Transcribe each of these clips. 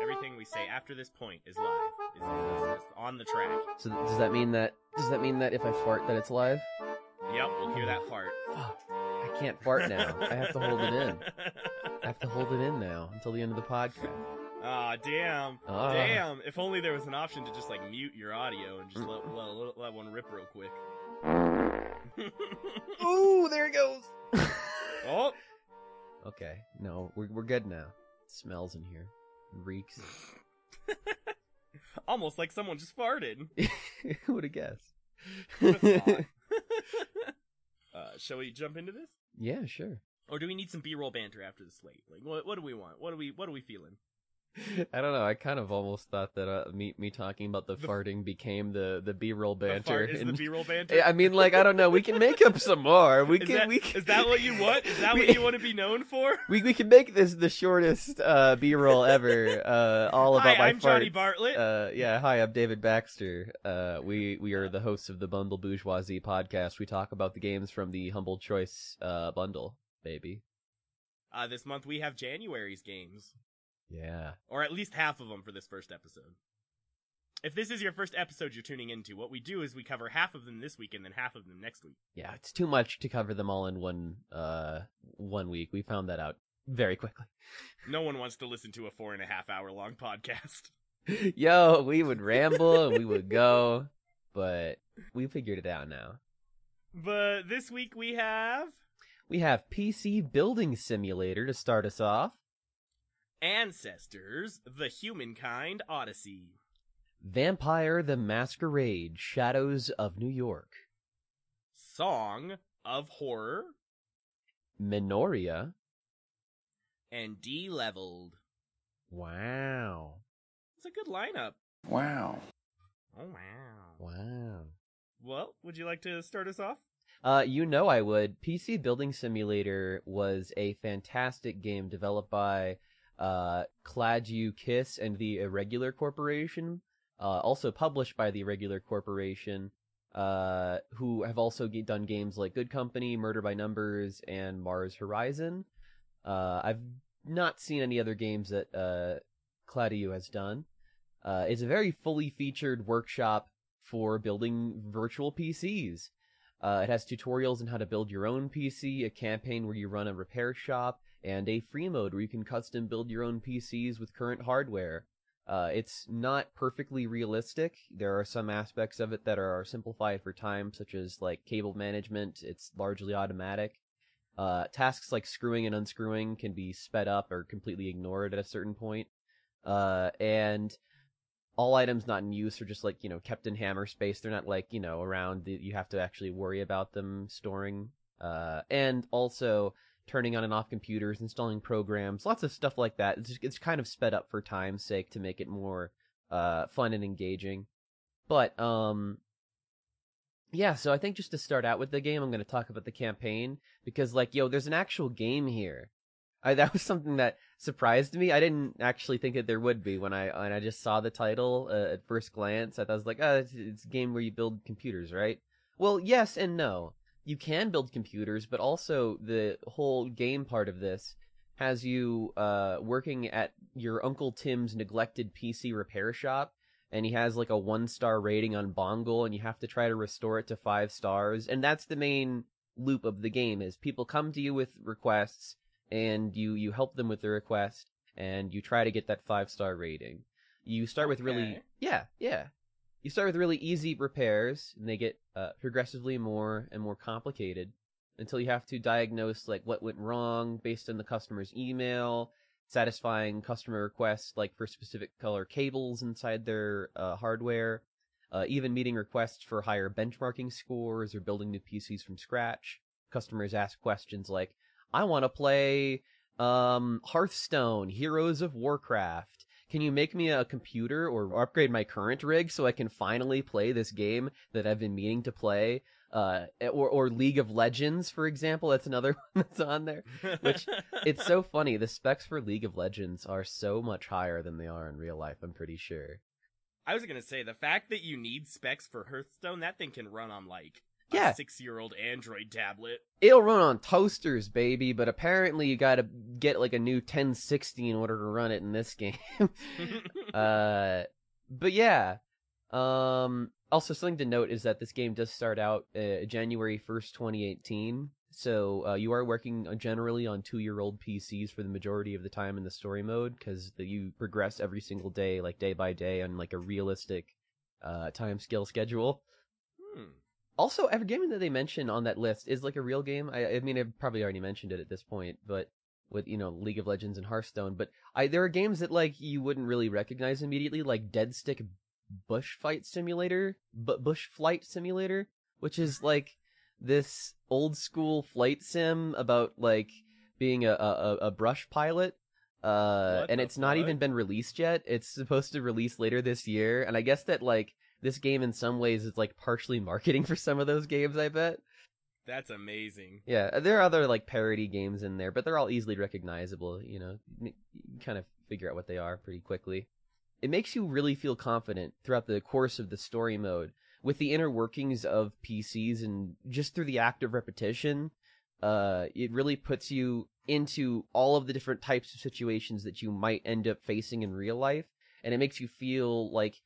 Everything we say after this point is live. Is, is, is on the track. So does that mean that does that mean that if I fart that it's live? Yep, we'll hear that fart. Fuck. I can't fart now. I have to hold it in. I have to hold it in now until the end of the podcast. Aw, damn. Ah. Damn. If only there was an option to just like mute your audio and just let, let, let one rip real quick. Ooh, there it goes. oh, okay, no, we're we're good now. It smells in here. It reeks. Almost like someone just farted. Who would have guessed? Uh, shall we jump into this? yeah, sure. Or do we need some B-roll banter after the slate? Like, what, what do we want? What do we, what are we feeling? I don't know. I kind of almost thought that uh, me me talking about the, The- farting became the the B roll The banter. fart is the B-roll banter. I mean, like I don't know. We can make up some more. We is, can. that, we can, is that what you want? Is that what you want to be known for? We we can make this the shortest uh, B roll ever. Uh, all about Hi, my I'm Johnny. Bartlett. Uh, yeah, hi, I'm David Baxter. Uh, we we are the hosts of the Bundle Bourgeoisie podcast. We talk about the games from the Humble Choice uh, bundle, baby. Uh, this month we have January's games. Yeah. or at least half of them for this first episode. If this is your first episode you're tuning into, what we do is we cover half of them this week and then half of them next week. Yeah, it's too much to cover them all in one uh one week. We found that out very quickly. No one wants to listen to a four and a half hour long podcast. Yo, we would ramble and we would go, but we figured it out now. But this week we have We have PC Building Simulator to start us off. Ancestors, the Humankind Odyssey. Vampire the Masquerade Shadows of New York. Song of Horror, Minoria. and Deleveled. Wow. It's a good lineup. Wow. Oh, wow. Wow. Well, would you like to start us off? Uh, you know I would. PC Building Simulator was a fantastic game developed by uh, Claudiu Kiss and the Irregular Corporation, uh, also published by the Irregular Corporation, uh, who have also done games like Good Company, Murder by Numbers, and Mars Horizon. Uh, I've not seen any other games that uh, has done. Uh, it's a very fully featured workshop for building virtual PCs. Uh, it has tutorials on how to build your own PC, a campaign where you run a repair shop, and a free mode where you can custom build your own PCs with current hardware. Uh, it's not perfectly realistic. There are some aspects of it that are simplified for time, such as like cable management. It's largely automatic. Uh, tasks like screwing and unscrewing can be sped up or completely ignored at a certain point. Uh, and all items not in use are just like you know kept in hammer space. They're not like you know around. You have to actually worry about them storing. Uh, and also turning on and off computers, installing programs, lots of stuff like that. It's, it's kind of sped up for time's sake to make it more uh, fun and engaging. But um, yeah. So I think just to start out with the game, I'm going to talk about the campaign because like yo, there's an actual game here. I, that was something that surprised me. I didn't actually think that there would be when I when I just saw the title uh, at first glance. I thought was like, oh, it's, it's a game where you build computers, right? Well, yes and no. You can build computers, but also the whole game part of this has you uh, working at your Uncle Tim's neglected PC repair shop, and he has like a one star rating on Bongle, and you have to try to restore it to five stars. And that's the main loop of the game: is people come to you with requests and you you help them with the request and you try to get that five star rating. You start with really yeah yeah. You start with really easy repairs and they get uh, progressively more and more complicated until you have to diagnose like what went wrong based on the customer's email, satisfying customer requests like for specific color cables inside their uh, hardware, uh, even meeting requests for higher benchmarking scores or building new PCs from scratch. Customers ask questions like, I want to play um, Hearthstone, Heroes of Warcraft. Can you make me a computer or upgrade my current rig so I can finally play this game that I've been meaning to play? Uh, or or League of Legends, for example. That's another one that's on there. Which it's so funny. The specs for League of Legends are so much higher than they are in real life. I'm pretty sure. I was gonna say the fact that you need specs for Hearthstone, that thing can run on like Yeah. six-year-old Android tablet. It'll run on toasters, baby, but apparently you gotta get like a new 1060 in order to run it in this game. uh, but yeah. Um, also something to note is that this game does start out uh, January 1st, 2018. So uh, you are working generally on two-year-old PCs for the majority of the time in the story mode because you progress every single day, like day by day, on like a realistic uh, time scale schedule. Hmm. Also, every game that they mention on that list is like a real game. I, I mean, I've probably already mentioned it at this point, but with you know League of Legends and Hearthstone. But I there are games that like you wouldn't really recognize immediately, like Dead Stick Bush Fight Simulator, but Bush Flight Simulator, which is like this old school flight sim about like being a a, a brush pilot. Uh, What and it's not even been released yet. It's supposed to release later this year, and I guess that like this game in some ways is like partially marketing for some of those games. I bet. That's amazing. Yeah, there are other like parody games in there, but they're all easily recognizable. You know, you kind of figure out what they are pretty quickly. It makes you really feel confident throughout the course of the story mode with the inner workings of PCs and just through the act of repetition. Uh, it really puts you into all of the different types of situations that you might end up facing in real life, and it makes you feel like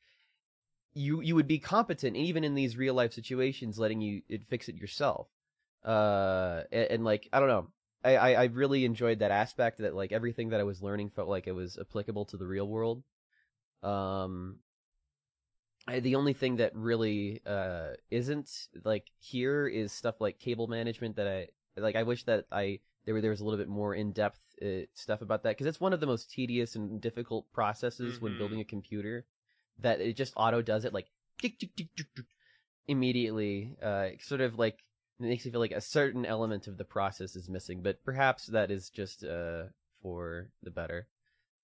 you you would be competent even in these real life situations, letting you it fix it yourself. Uh and, and like i don't know. I, I i really enjoyed that aspect that like everything that i was learning felt like it was applicable to the real world. Um I, the only thing that really uh isn't like here is stuff like cable management that i like i wish that i there were there was a little bit more in-depth uh, stuff about that because it's one of the most tedious and difficult processes when Mhm. building a computer that it just auto does it like immediately uh sort of like it makes you feel like a certain element of the process is missing, but perhaps that is just uh for the better.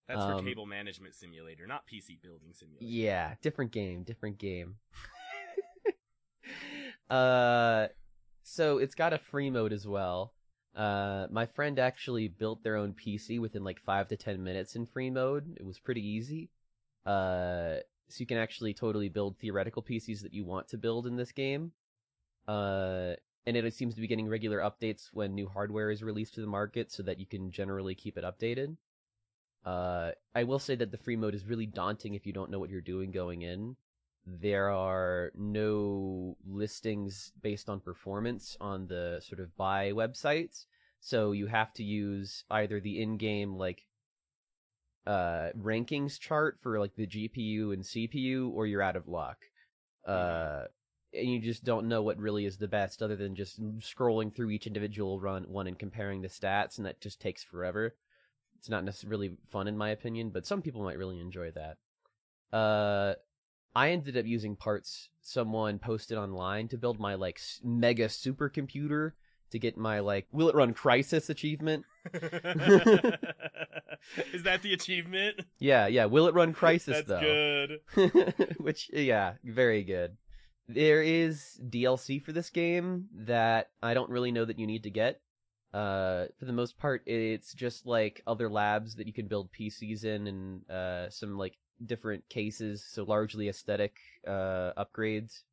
That's Um, for cable management simulator, not PC building simulator. Yeah, different game, different game. uh so it's got a free mode as well. Uh my friend actually built their own PC within like 5 to 10 minutes in free mode. It was pretty easy. Uh so you can actually totally build theoretical PCs that you want to build in this game. Uh and it seems to be getting regular updates when new hardware is released to the market so that you can generally keep it updated. Uh, I will say that the free mode is really daunting if you don't know what you're doing going in. There are no listings based on performance on the sort of buy websites, so you have to use either the in-game like uh rankings chart for like the GPU and CPU or you're out of luck. Uh and you just don't know what really is the best other than just scrolling through each individual run one and comparing the stats and that just takes forever it's not necessarily fun in my opinion but some people might really enjoy that uh i ended up using parts someone posted online to build my like mega supercomputer to get my like will it run Crysis achievement Is that the achievement? yeah yeah will it run Crysis That's though good. Which, yeah, very good. There is DLC for this game that I don't really know that you need to get. Uh, for the most part, it's just like other labs that you can build PCs in and uh, some like different cases, so largely aesthetic uh, upgrades.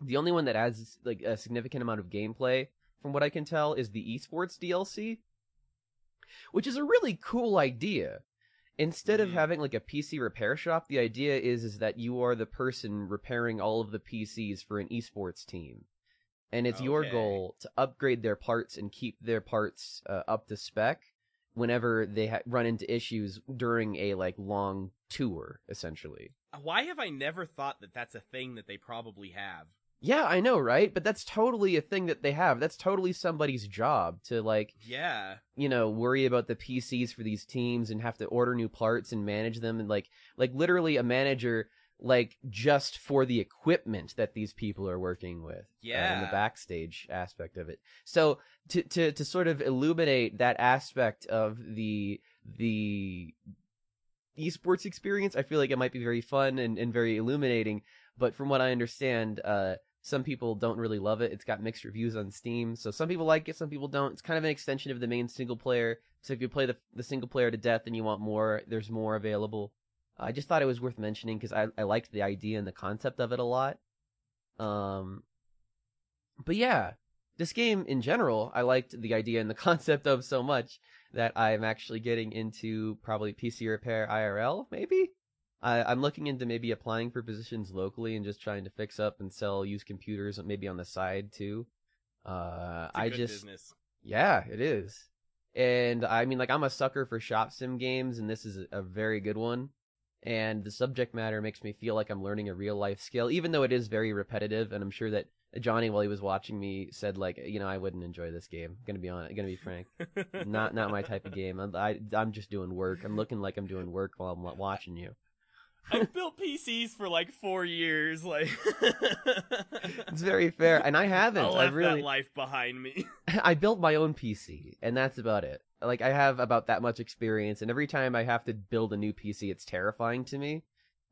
The only one that adds like a significant amount of gameplay, from what I can tell, is the esports DLC, which is a really cool idea instead of Mhm. having like a PC repair shop, the idea is is that you are the person repairing all of the PCs for an esports team. And it's your goal to upgrade their parts and keep their parts uh, up to spec whenever they ha- run into issues during a like long tour essentially. Why have I never thought that that's a thing that they probably have? Yeah, I know, right? But that's totally a thing that they have. That's totally somebody's job to like Yeah. you know worry about the PCs for these teams and have to order new parts and manage them and like like literally a manager like just for the equipment that these people are working with uh, Yeah. the backstage aspect of it so to to to sort of illuminate that aspect of the the esports experience. I feel like it might be very fun and, and very illuminating. But from what I understand, uh, some people don't really love it. It's got mixed reviews on Steam, so some people like it, some people don't. It's kind of an extension of the main single player. So if you play the the single player to death and you want more, there's more available. I just thought it was worth mentioning because I I liked the idea and the concept of it a lot. Um, but yeah, this game in general, I liked the idea and the concept of so much that I'm actually getting into probably PC repair IRL, maybe. I, I'm looking into maybe applying for positions locally and just trying to fix up and sell used computers, maybe on the side too. Uh, It's a I just, business. yeah, it is. And I mean, like, I'm a sucker for shop sim games, and this is a very good one. And the subject matter makes me feel like I'm learning a real life skill, even though it is very repetitive. And I'm sure that Johnny, while he was watching me, said like, you know, I wouldn't enjoy this game. Gonna be on, gonna be frank, not not my type of game. I'm, I, I'm just doing work. I'm looking like I'm doing work while I'm watching you. I've built PCs for like four years. Like It's very fair, and I haven't. I I left really, that life behind me. I built my own PC, and that's about it. Like I have about that much experience, and every time I have to build a new PC, it's terrifying to me.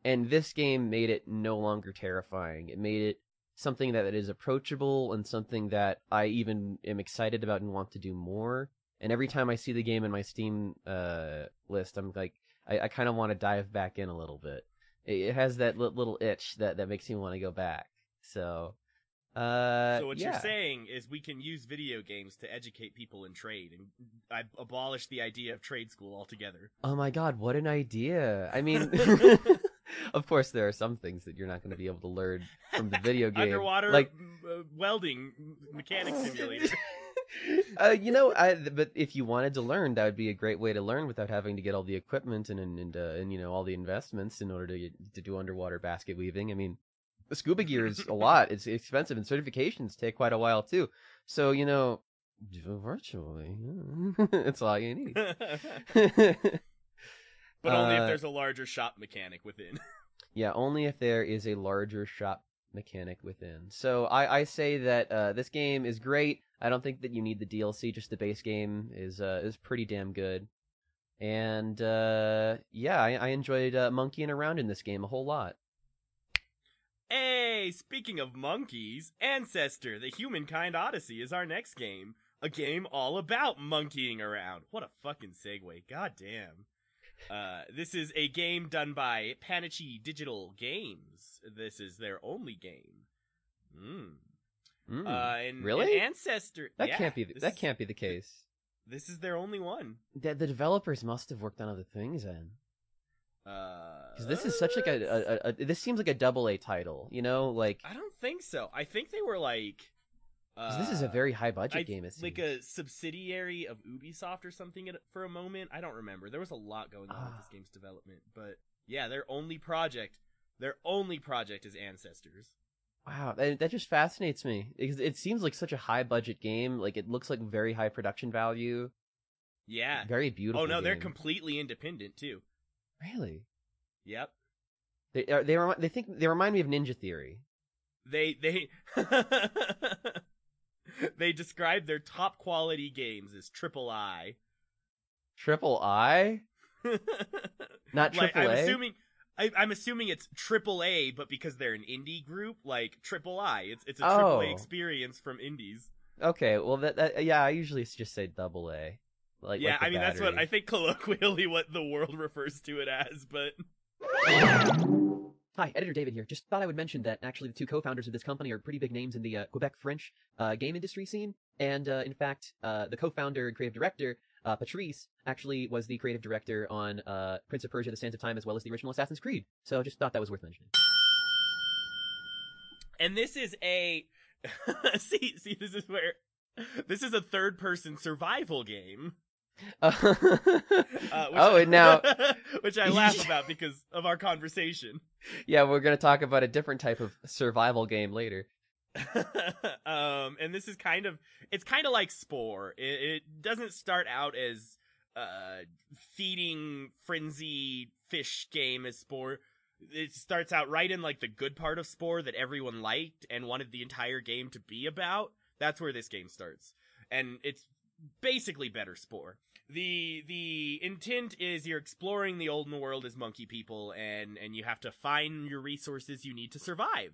And this game made it no longer terrifying. It made it something that is approachable and something that I even am excited about and want to do more. And every time I see the game in my Steam uh, list, I'm like, I, I kind of want to dive back in a little bit. It, it has that li- little itch that that makes me want to go back. So, uh, so what yeah. you're saying is we can use video games to educate people in trade, and I abolish the idea of trade school altogether. Oh my god, what an idea. I mean, of course there are some things that you're not going to be able to learn from the video game. Underwater Like, m- uh, welding mechanic simulator. Uh, you know, I, but if you wanted to learn, that would be a great way to learn without having to get all the equipment and and and, uh, and you know all the investments in order to to do underwater basket weaving. I mean, the scuba gear is a lot. It's expensive, and certifications take quite a while too. So you know, virtually, it's all you need. but only if Uh, there's a larger shop mechanic within. Yeah, only if there is a larger shop mechanic within. So I, I say that uh, this game is great. I don't think that you need the DLC. Just the base game is uh, is pretty damn good. And uh, yeah, I, I enjoyed uh, monkeying around in this game a whole lot. Hey, speaking of monkeys, Ancestor: The Humankind Odyssey is our next game. A game all about monkeying around. What a fucking segue. God damn. Uh, this is a game done by Panache Digital Games. This is their only game. Mm. Mm, Uh, and, really? and Ancestor. that yeah, can't be the, this that is- can't be the case. This is their only one. The, the developers must have worked on other things then, Uh, because this is such like a, a, a, a this seems like a double A title. You know, like I don't think so. I think they were like. 'Cause this is a uh, very high budget I- game. It seems. like a subsidiary of Ubisoft or something for a moment. I don't remember. There was a lot going on with Ah. this game's development, but yeah, their only project, their only project is Ancestors. Wow, that, that just fascinates me because it seems like such a high budget game. Like it looks like very high production value, Yeah. very beautiful. Oh no, they're completely independent too. really. Yep. They are, they remi- they think they remind me of Ninja Theory. They they they describe their top quality games as triple I. Triple I, not like triple I'm A. assuming I, I'm assuming it's triple A, but because they're an indie group, like triple I, it's it's a triple A Oh. experience from indies. Okay, well that, that yeah, I usually just say double A. Like yeah, like I mean that's what I think colloquially what the world refers to it as, but Hi, Editor David here. Just thought I would mention that actually the two co-founders of this company are pretty big names in the uh, Quebec French uh, game industry scene. And uh, in fact, uh, the co-founder and creative director, uh, Patrice, actually was the creative director on uh, Prince of Persia: The Sands of Time, as well as the original Assassin's Creed. So I just thought that was worth mentioning. and this is a see see this is where this is a third person survival game. Uh, which oh, I, and now which I laugh about because of our conversation. yeah, we're gonna talk about a different type of survival game later. um, and this is kind of it's kind of like Spore. It, it doesn't start out as uh feeding frenzy fish game as Spore. It starts out right in like the good part of Spore that everyone liked and wanted the entire game to be about. That's where this game starts, and it's basically better Spore. the the intent is you're exploring the olden world as monkey people and and you have to find your resources you need to survive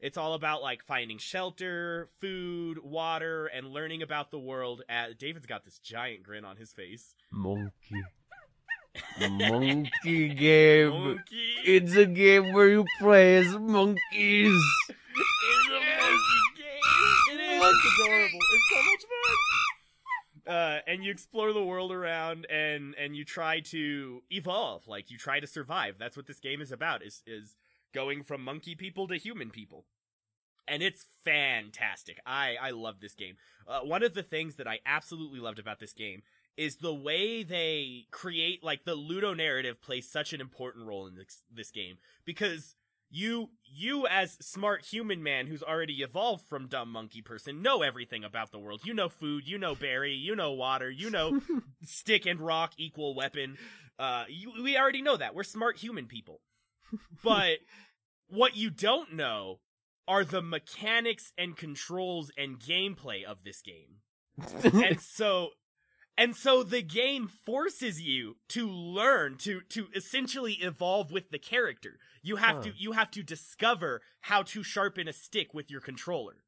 it's all about like finding shelter food water and learning about the world uh, david's got this giant grin on his face Monkey. Monkey game. monkey It's a game where you play as monkeys. It's a monkey game. It is. It's adorable. It's so much fun. Uh, and you explore the world around, and and you try to evolve. Like you try to survive. That's what this game is about. Is is going from monkey people to human people. And it's fantastic. I I love this game. Uh, one of the things that I absolutely loved about this game is the way they create like the ludo narrative plays such an important role in this this game because you you as smart human man who's already evolved from dumb monkey person know everything about the world. You know food you know berry you know water you know stick and rock equal weapon. Uh you, we already know that. We're smart human people. But what you don't know are the mechanics and controls and gameplay of this game. And so and so the game forces you to learn to to essentially evolve with the character. You have Huh. to you have to discover how to sharpen a stick with your controller.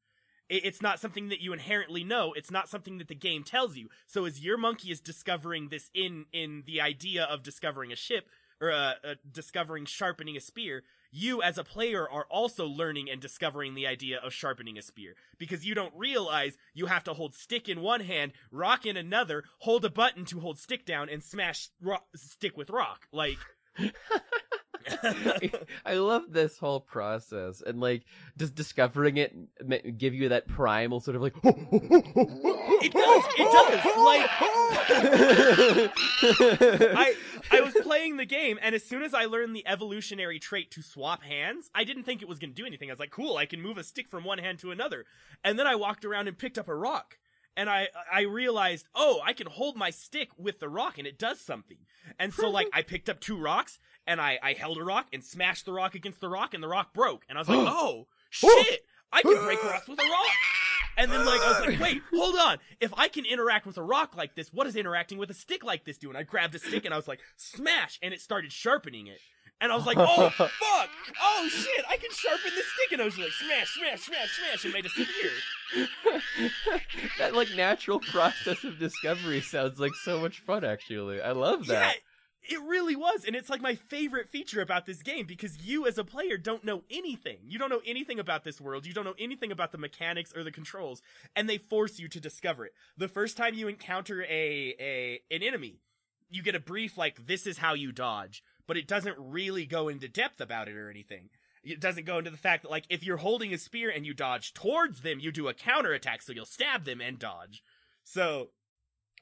It- it's not something that you inherently know. It's not something that the game tells you. So as your monkey is discovering this in in the idea of discovering a ship or uh, uh, discovering sharpening a spear you as a player are also learning and discovering the idea of sharpening a spear because you don't realize you have to hold stick in one hand, rock in another, hold a button to hold stick down, and smash rock, stick with rock. Like, I love this whole process and like just discovering it give you that primal sort of like it does, it does. Like, I I was playing the game, and as soon as I learned the evolutionary trait to swap hands, I didn't think it was going to do anything. I was like, cool, I can move a stick from one hand to another. And then I walked around and picked up a rock. And I I realized, oh, I can hold my stick with the rock and it does something. And so like I picked up two rocks and I I held a rock and smashed the rock against the rock and the rock broke. And I was like, oh, oh shit, I can break rocks with a rock. And then like I was like, wait, hold on. If I can interact with a rock like this, what does interacting with a stick like this do? And I grabbed a stick and I was like, smash, and it started sharpening it. And I was like, oh fuck, oh shit, I can sharpen the stick. And I was like, smash, smash, smash, smash, and made a spear. that like natural process of discovery sounds like so much fun actually. I love that. It really was. And it's like my favorite feature about this game because you as a player don't know anything. You don't know anything about this world. You don't know anything about the mechanics or the controls. And they force you to discover it. The first time you encounter a, a, an enemy, you get a brief like, this is how you dodge. But it doesn't really go into depth about it or anything. It doesn't go into the fact that like, if you're holding a spear and you dodge towards them, you do a counterattack so you'll stab them and dodge. So,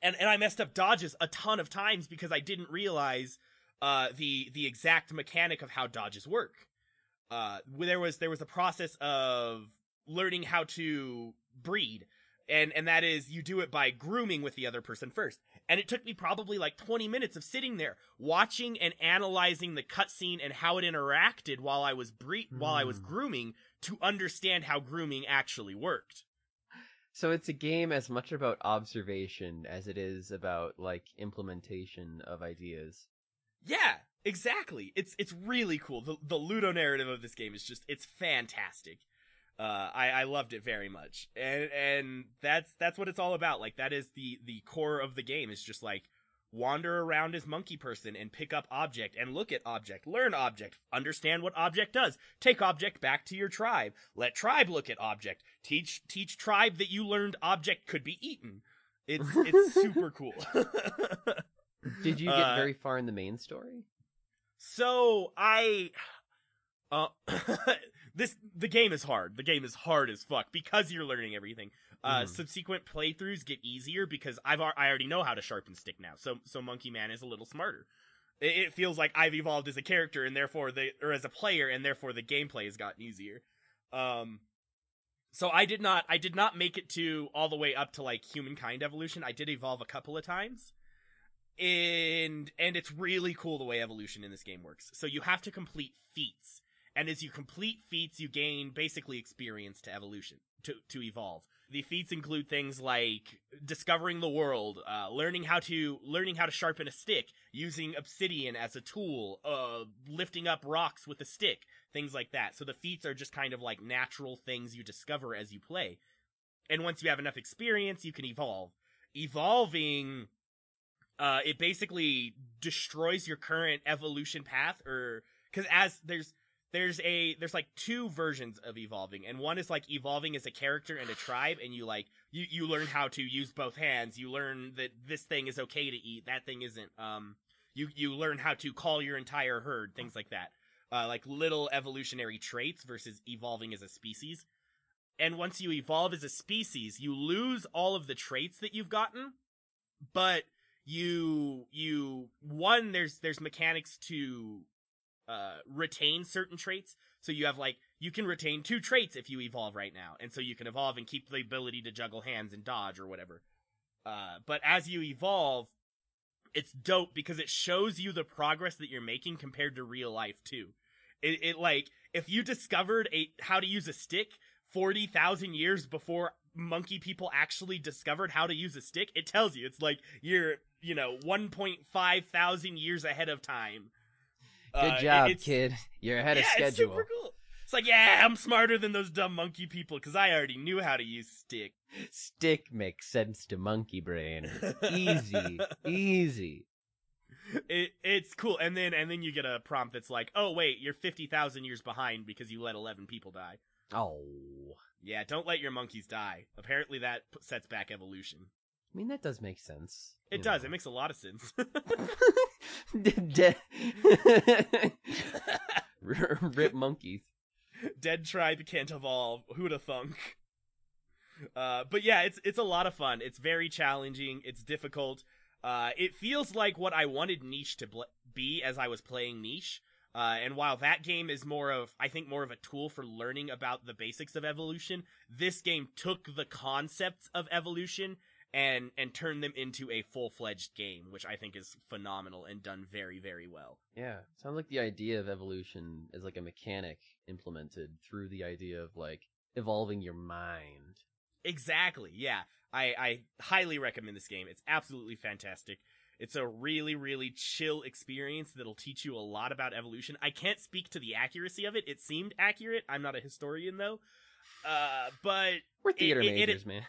and and I messed up dodges a ton of times because I didn't realize uh the the exact mechanic of how dodges work. Uh there was there was a process of learning how to breed and and that is you do it by grooming with the other person first. And it took me probably like 20 minutes of sitting there watching and analyzing the cutscene and how it interacted while I was bre- while I was Hmm. grooming to understand how grooming actually worked. So it's a game as much about observation as it is about like implementation of ideas. Yeah, exactly. It's it's really cool. The the Ludo narrative of this game is just it's fantastic. Uh, I I loved it very much, and and that's that's what it's all about. Like that is the the core of the game. Is just like wander around as monkey person and pick up object and look at object, learn object, understand what object does, take object back to your tribe, let tribe look at object, teach teach tribe that you learned object could be eaten. It's it's super cool. Did you get Uh, very far in the main story? So I, uh, this the game is hard. The game is hard as fuck because you're learning everything. Uh, Mhm. subsequent playthroughs get easier because I've I already know how to sharpen stick now. So so Monkey Man is a little smarter. It, it feels like I've evolved as a character and therefore the or as a player and therefore the gameplay has gotten easier. Um, so I did not I did not make it to all the way up to like humankind evolution. I did evolve a couple of times and and it's really cool the way evolution in this game works. So you have to complete feats, And as you complete feats, you gain basically experience to evolution, to, to evolve. The feats include things like discovering the world, uh, learning how to, learning how to sharpen a stick, using obsidian as a tool, uh, lifting up rocks with a stick, things like that. So the feats are just kind of like natural things you discover as you play. And once you have enough experience, you can evolve. Evolving, uh, it basically destroys your current evolution path or, cause as there's, there's a there's like two versions of evolving and one is like evolving as a character and a tribe and you like you you learn how to use both hands. You learn that this thing is okay to eat that thing isn't um you you learn how to call your entire herd things like that. Uh like little evolutionary traits versus evolving as a species. And once you evolve as a species you lose all of the traits that you've gotten but you you one there's there's mechanics to uh, retain certain traits. So you have like, you can retain two traits if you evolve right now. And so you can evolve and keep the ability to juggle hands and dodge or whatever. Uh, but as you evolve, it's dope because it shows you the progress that you're making compared to real life too. It, it like, if you discovered a, how to use a stick 40,000 years before monkey people actually discovered how to use a stick, it tells you, it's like, you're, you know, 1.5 thousand years ahead of time Good uh, job, kid. You're ahead yeah, of schedule. It's super cool. It's like, yeah, I'm smarter than those dumb monkey people because I already knew how to use stick. Stick makes sense to monkey brain. easy, easy. It it's cool, and then and then you get a prompt that's like, oh wait, you're fifty thousand years behind because you let eleven people die. Oh, yeah, don't let your monkeys die. Apparently that sets back evolution. I mean that does make sense. It does. Know. It makes a lot of sense. Dead. Rip monkeys. Dead tribe can't evolve. Who'da thunk? Uh, but yeah, it's it's a lot of fun. It's very challenging. It's difficult. Uh, it feels like what I wanted Niche to bl- be as I was playing Niche. Uh, and while that game is more of, I think, more of a tool for learning about the basics of evolution, this game took the concepts of evolution and and turn them into a full fledged game, which I think is phenomenal and done very very well. Yeah, sounds like the idea of evolution is like a mechanic implemented through the idea of like evolving your mind. Exactly. Yeah, I I highly recommend this game. It's absolutely fantastic. It's a really, really chill experience that'll teach you a lot about evolution. I can't speak to the accuracy of it. It seemed accurate. I'm not a historian though. Uh, but we're theater it, majors, it, man.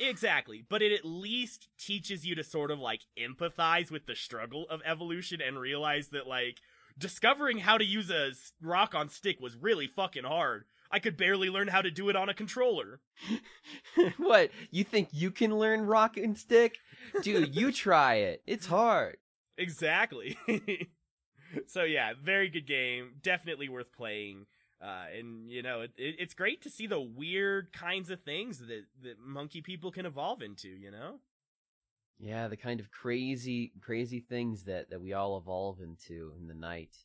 Exactly, but it at least teaches you to sort of like empathize with the struggle of evolution and realize that like discovering how to use a rock on stick was really fucking hard. I could barely learn how to do it on a controller. what? You think you can learn rock and stick? Dude, you try it. It's hard. Exactly. so yeah, very good game. Definitely worth playing. Uh, and you know, it, it, it's great to see the weird kinds of things that, that monkey people can evolve into, you know? Yeah, the kind of crazy, crazy things that, that we all evolve into in the night.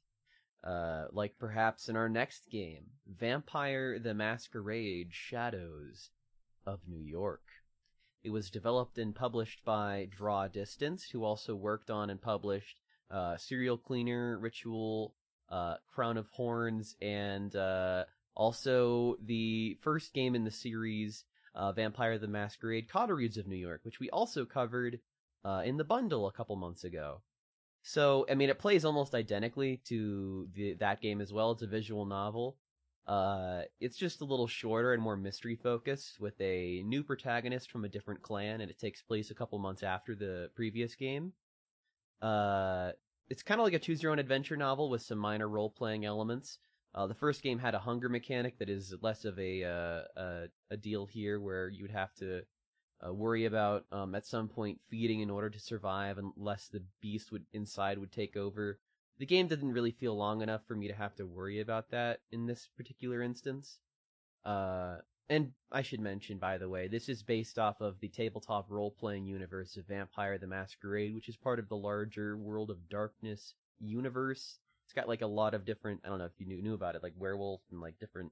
Uh, like perhaps in our next game, Vampire the Masquerade Shadows of New York. It was developed and published by Draw Distance, who also worked on and published uh, Serial Cleaner, Ritual, uh, Crown of Horns, and uh, also the first game in the series, uh, Vampire the Masquerade Coteries of New York, which we also covered uh, in the bundle a couple months ago. So, I mean, it plays almost identically to the, that game as well. It's a visual novel. Uh, it's just a little shorter and more mystery focused with a new protagonist from a different clan, and it takes place a couple months after the previous game. Uh, it's kind of like a choose your own adventure novel with some minor role playing elements. Uh, the first game had a hunger mechanic that is less of a uh, a, a, deal here, where you'd have to uh, worry about um, at some point feeding in order to survive, unless the beast would inside would take over. The game didn't really feel long enough for me to have to worry about that in this particular instance. Uh, and I should mention, by the way, this is based off of the tabletop role playing universe of Vampire the Masquerade, which is part of the larger World of Darkness universe. It's got like a lot of different, I don't know if you knew, knew about it, like werewolf and like different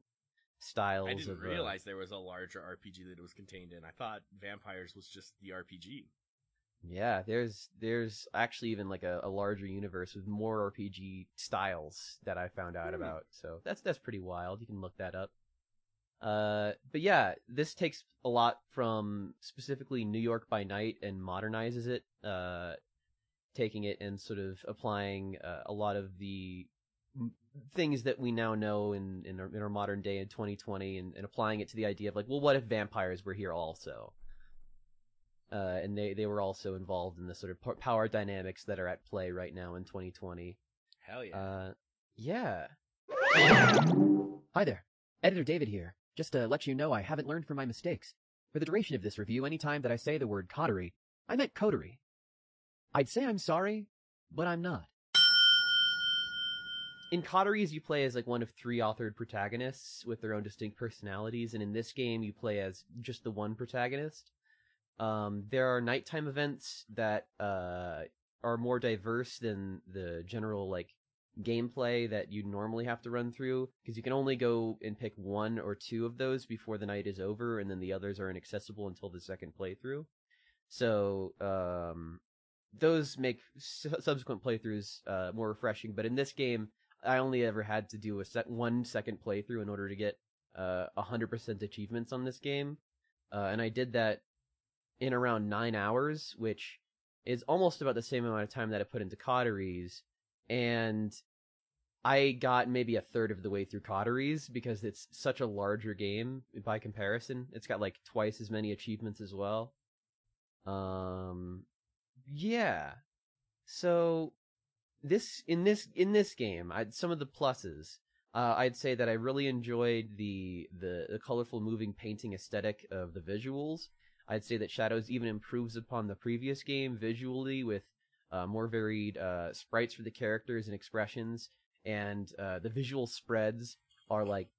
styles. I didn't of, realize uh, there was a larger RPG that it was contained in. I thought Vampires was just the RPG. Yeah, there's there's actually even like a, a larger universe with more RPG styles that I found out Hmm. about. So that's that's pretty wild. You can look that up. Uh, but yeah, this takes a lot from specifically New York by Night and modernizes it. Uh, taking it and sort of applying uh, a lot of the m- things that we now know in in our, in our modern day in 2020 and, and applying it to the idea of like, well, what if vampires were here also? Uh, and they, they were also involved in the sort of power dynamics that are at play right now in 2020. Hell yeah. Uh, yeah. Hi there. Editor David here. Just to let you know I haven't learned from my mistakes. For the duration of this review, any time that I say the word coterie, I meant coterie. I'd say I'm sorry, but I'm not. In Coteries, you play as like one of three authored protagonists with their own distinct personalities, and in this game, you play as just the one protagonist. Um, there are nighttime events that uh, are more diverse than the general like gameplay that you normally have to run through because you can only go and pick one or two of those before the night is over, and then the others are inaccessible until the second playthrough. So um, those make su- subsequent playthroughs uh, more refreshing. But in this game, I only ever had to do a set one second playthrough in order to get uh, 100% achievements on this game, uh, and I did that in around nine hours, which is almost about the same amount of time that I put into Coteries, and I got maybe a third of the way through Coteries because it's such a larger game by comparison. It's got like twice as many achievements as well. Um, yeah. So this in this in this game, I some of the pluses. Uh, I'd say that I really enjoyed the, the the colorful, moving painting aesthetic of the visuals. I'd say that Shadows even improves upon the previous game visually with uh, more varied uh, sprites for the characters and expressions, and uh, the visual spreads are like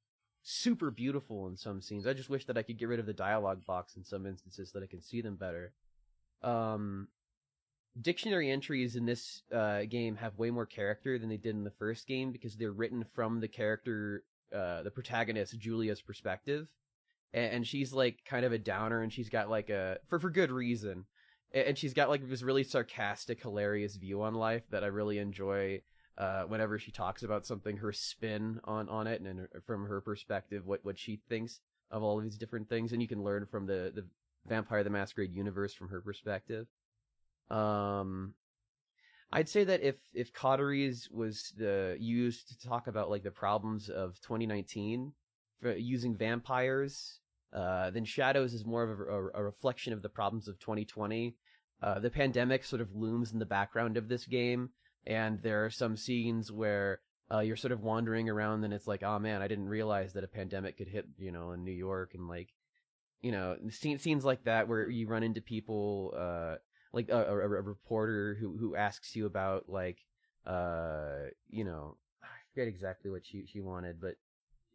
super beautiful in some scenes. I just wish that I could get rid of the dialogue box in some instances so that I can see them better. Um, dictionary entries in this uh, game have way more character than they did in the first game because they're written from the character, uh, the protagonist Julia's perspective, and, she's like kind of a downer, and she's got like a for for good reason, and, she's got like this really sarcastic, hilarious view on life that I really enjoy. Uh, whenever she talks about something, her spin on on it, and, from her perspective, what what she thinks of all of these different things, and you can learn from the the Vampire the Masquerade universe from her perspective. Um, I'd say that if if Coteries was the used to talk about like the problems of 2019 for using vampires, uh, then Shadows is more of a, a reflection of the problems of 2020. Uh, the pandemic sort of looms in the background of this game, and there are some scenes where uh, you're sort of wandering around, and it's like, oh man, I didn't realize that a pandemic could hit, you know, in New York, and like, you know, scenes like that where you run into people, uh, like a, a, a reporter who who asks you about like, uh, you know, I forget exactly what she she wanted, but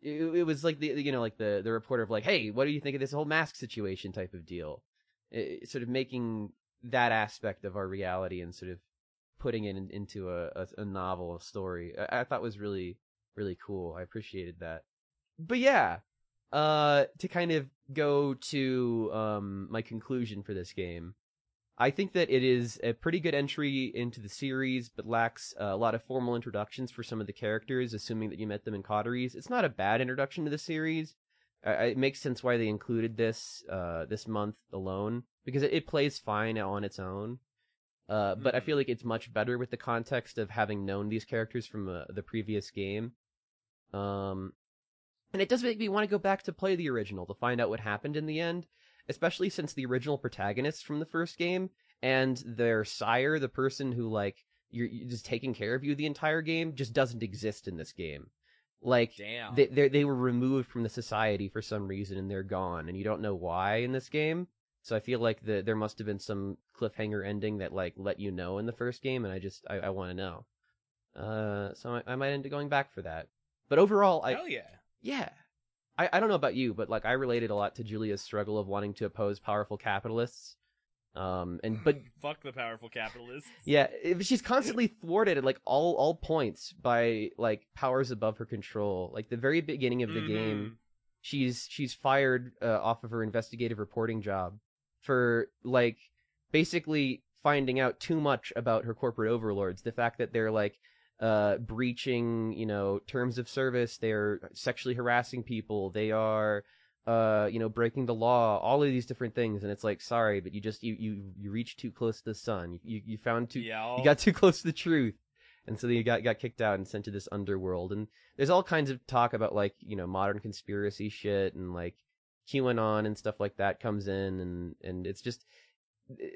it, it was like the you know like the the reporter of like, hey, what do you think of this whole mask situation type of deal? It, sort of making that aspect of our reality and sort of putting it in, into a, a, a novel, a story. I, I thought was really really cool. I appreciated that. But yeah, uh, to kind of go to um my conclusion for this game. I think that it is a pretty good entry into the series, but lacks uh, a lot of formal introductions for some of the characters, assuming that you met them in Coteries. It's not a bad introduction to the series. It makes sense why they included this uh, this month alone because it, it plays fine on its own. Uh, but I Mhm. feel like it's much better with the context of having known these characters from uh, the previous game. Um, and it does make me want to go back to play the original to find out what happened in the end, especially since the original protagonists from the first game and their sire, the person who like you're, you're just taking care of you the entire game, just doesn't exist in this game. Like Damn. they they were removed from the society for some reason and they're gone, and you don't know why in this game. So I feel like the there must have been some cliffhanger ending that like let you know in the first game, and I just I, I want to know. Uh, so I, I might end up going back for that. But overall, I Hell yeah. yeah. I, I don't know about you, but like I related a lot to Julia's struggle of wanting to oppose powerful capitalists. Um and but Fuck the powerful capitalists. yeah, if she's constantly thwarted at like all all points by like powers above her control. Like the very beginning of the game, Mhm. she's she's fired uh, off of her investigative reporting job for like basically finding out too much about her corporate overlords. The fact that they're like uh breaching, you know, terms of service, they're sexually harassing people, they are uh you know breaking the law all of these different things. And it's like sorry but you just you you you reached too close to the sun. You you found too yeah, you got too close to the truth. And so they got got kicked out and sent to this underworld. And there's all kinds of talk about like you know modern conspiracy shit and like qanon and stuff like that comes in and and it's just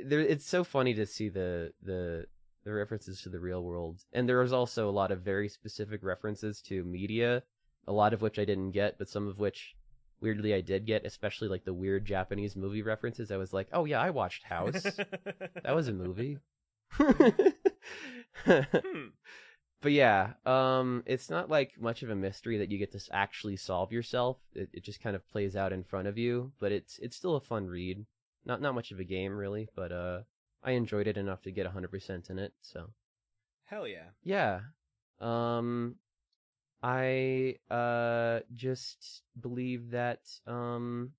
there it's so funny to see the the the references to the real world. And there was also a lot of very specific references to media a lot of which i didn't get but some of which weirdly i did get especially like the weird japanese movie references. I was like oh yeah i watched house. That was a movie. Hmm. but yeah, um, it's not like much of a mystery that you get to actually solve yourself. It, it just kind of plays out in front of you, but it's it's still a fun read. Not not much of a game really, but uh, I enjoyed it enough to get 100% in it. So Hell yeah. yeah, um, I uh just believe that um,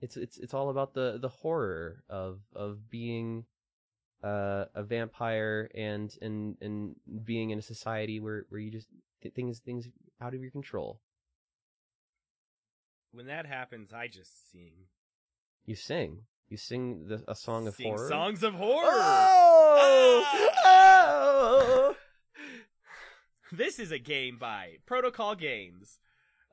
it's it's it's all about the the horror of of being uh, a vampire and and and being in a society where where you just th- things things out of your control. When that happens, I just sing. You sing. You sing the, a song of sing horror. songs of horror. Oh! Oh! This is a game by Protocol Games.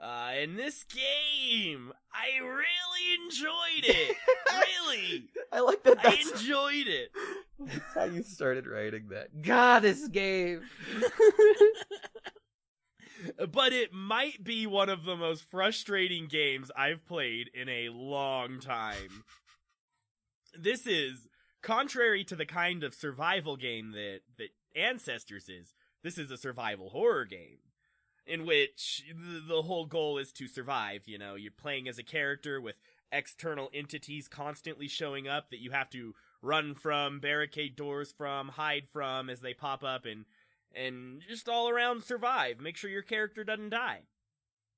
Uh, in this game, I really enjoyed it. really. I like that. I enjoyed it. That's how you started writing that. God, this game. but it might be one of the most frustrating games I've played in a long time. This is contrary to the kind of survival game that that Ancestors is. This is a survival horror game in which the, the whole goal is to survive, you know, you're playing as a character with external entities constantly showing up that you have to run from, barricade doors from, hide from as they pop up and and just all around survive. Make sure your character doesn't die.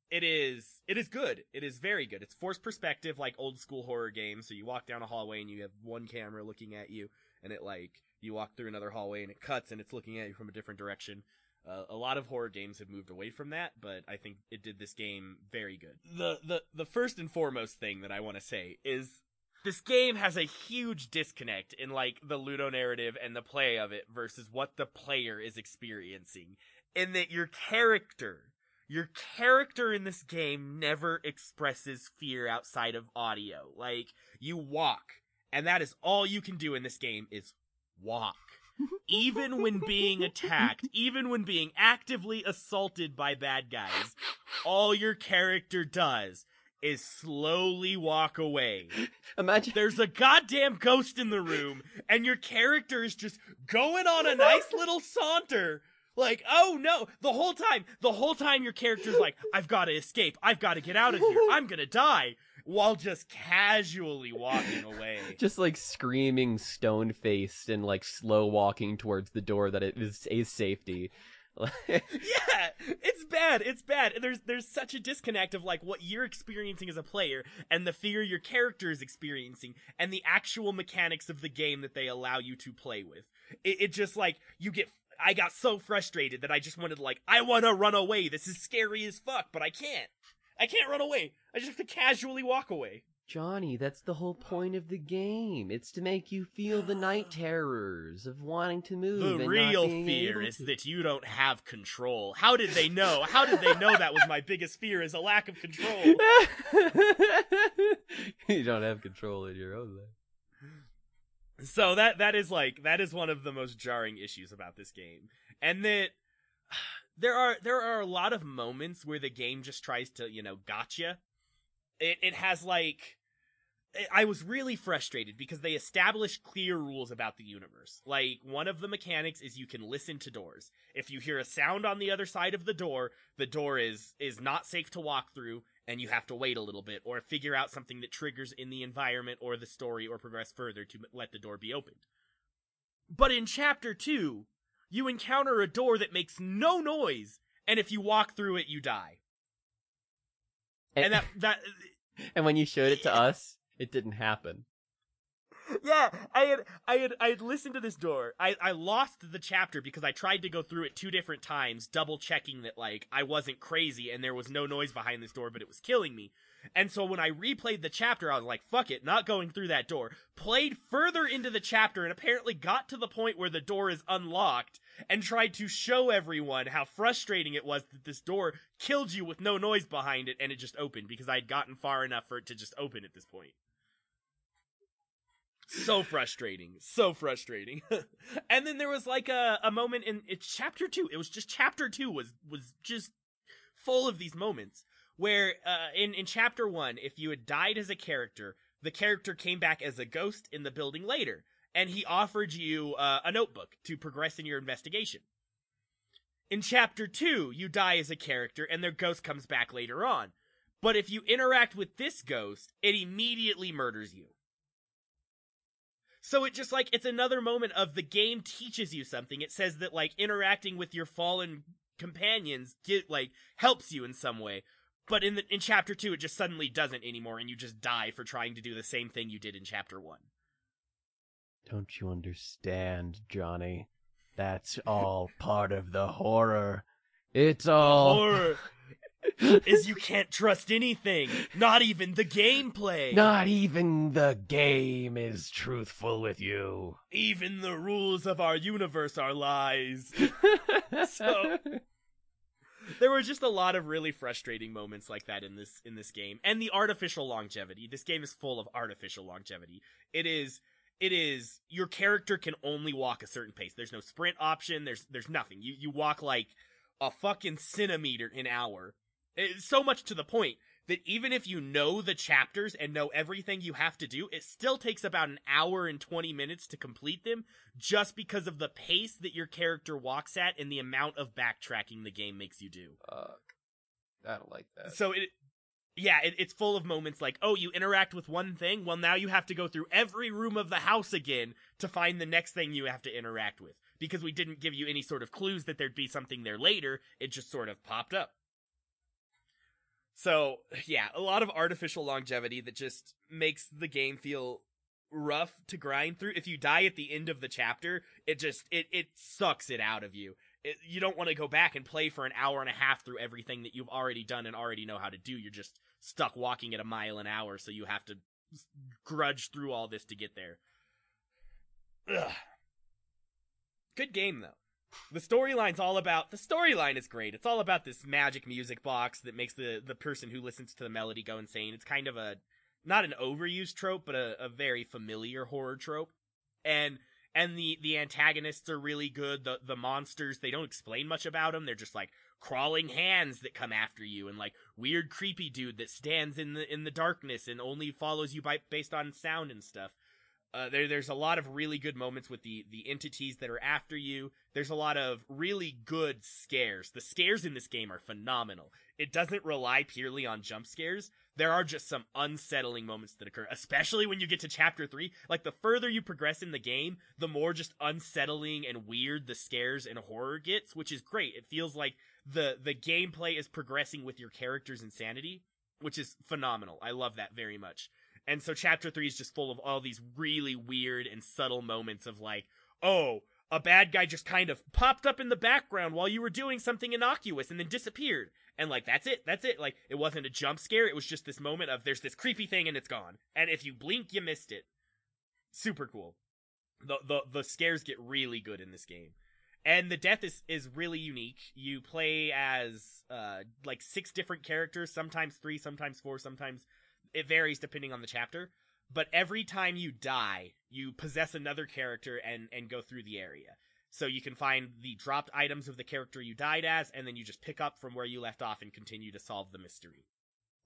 It is it is good. It is very good. It's forced perspective like old school horror games. So you walk down a hallway and you have one camera looking at you, and it like you walk through another hallway and it cuts and it's looking at you from a different direction. Uh, a lot of horror games have moved away from that, but I think it did this game very good. The the the first and foremost thing that I want to say is this game has a huge disconnect in like the Ludo narrative and the play of it versus what the player is experiencing. In that your character, your character in this game never expresses fear outside of audio. Like you walk, and that is all you can do in this game is walk. even when being attacked, even when being actively assaulted by bad guys, all your character does is slowly walk away. Imagine There's a goddamn ghost in the room, and your character is just going on a nice little saunter. Like, oh no, the whole time, the whole time your character's like, I've gotta escape, I've gotta get out of here, I'm gonna die, while just casually walking away. just like screaming stone faced and like slow walking towards the door that it is a safety. yeah, it's bad. It's bad. There's there's such a disconnect of like what you're experiencing as a player and the fear your character is experiencing and the actual mechanics of the game that they allow you to play with. It, it just like you get. I got so frustrated that I just wanted like I want to run away. This is scary as fuck, but I can't. I can't run away. I just have to casually walk away. Johnny, that's the whole point of the game. It's to make you feel the night terrors of wanting to move. The and not real fear is that you don't have control. How did they know? How did they know that was my biggest fear is a lack of control? you don't have control in your own life. So that that is like that is one of the most jarring issues about this game. And that there are there are a lot of moments where the game just tries to, you know, gotcha. It it has like I was really frustrated because they established clear rules about the universe. Like, one of the mechanics is you can listen to doors. If you hear a sound on the other side of the door, the door is, is not safe to walk through, and you have to wait a little bit, or figure out something that triggers in the environment or the story, or progress further to let the door be opened. But in chapter 2, you encounter a door that makes no noise, and if you walk through it, you die. And that, that, and when you showed it to us, it didn't happen. yeah, I had I had I had listened to this door. I I lost the chapter because I tried to go through it two different times, double checking that like I wasn't crazy and there was no noise behind this door, but it was killing me. And so when I replayed the chapter, I was like, fuck it, not going through that door. Played further into the chapter and apparently got to the point where the door is unlocked and tried to show everyone how frustrating it was that this door killed you with no noise behind it and it just opened because I had gotten far enough for it to just open at this point. So frustrating. So frustrating. and then there was like a, a moment in it's chapter two. It was just chapter two was was just full of these moments where uh, in in chapter one, if you had died as a character, the character came back as a ghost in the building later, and he offered you uh, a notebook to progress in your investigation. In chapter two, you die as a character, and their ghost comes back later on. But if you interact with this ghost, it immediately murders you. So it just like it's another moment of the game teaches you something. It says that like interacting with your fallen companions get like helps you in some way. But in the in chapter 2 it just suddenly doesn't anymore and you just die for trying to do the same thing you did in chapter 1. Don't you understand, Johnny? That's all part of the horror. It's all Horror is you can't trust anything, not even the gameplay. Not even the game is truthful with you. Even the rules of our universe are lies. So- there were just a lot of really frustrating moments like that in this in this game. And the artificial longevity. This game is full of artificial longevity. It is it is your character can only walk a certain pace. There's no sprint option. There's there's nothing. You you walk like a fucking centimeter an hour it's so much to the point that even if you know the chapters and know everything you have to do, it still takes about an hour and 20 minutes to complete them just because of the pace that your character walks at and the amount of backtracking the game makes you do. Fuck. I don't like that. So it, yeah, it, it's full of moments like, oh, you interact with one thing, well, now you have to go through every room of the house again to find the next thing you have to interact with. Because we didn't give you any sort of clues that there'd be something there later, it just sort of popped up. So, yeah, a lot of artificial longevity that just makes the game feel rough to grind through. If you die at the end of the chapter, it just it it sucks it out of you. It, you don't want to go back and play for an hour and a half through everything that you've already done and already know how to do. You're just stuck walking at a mile an hour, so you have to grudge through all this to get there. Ugh. Good game though. The storyline's all about the storyline is great. It's all about this magic music box that makes the the person who listens to the melody go insane. It's kind of a not an overused trope, but a, a very familiar horror trope. And and the the antagonists are really good. The the monsters they don't explain much about them. They're just like crawling hands that come after you, and like weird creepy dude that stands in the in the darkness and only follows you by based on sound and stuff. Uh, there, there's a lot of really good moments with the the entities that are after you. There's a lot of really good scares. The scares in this game are phenomenal. It doesn't rely purely on jump scares. There are just some unsettling moments that occur, especially when you get to chapter three. Like the further you progress in the game, the more just unsettling and weird the scares and horror gets, which is great. It feels like the the gameplay is progressing with your character's insanity, which is phenomenal. I love that very much. And so chapter three is just full of all these really weird and subtle moments of like, oh, a bad guy just kind of popped up in the background while you were doing something innocuous and then disappeared. And like, that's it, that's it. Like, it wasn't a jump scare, it was just this moment of there's this creepy thing and it's gone. And if you blink, you missed it. Super cool. The, the, the scares get really good in this game. And the death is, is really unique. You play as, uh, like six different characters, sometimes three, sometimes four, sometimes it varies depending on the chapter but every time you die you possess another character and and go through the area. So you can find the dropped items of the character you died as and then you just pick up from where you left off and continue to solve the mystery.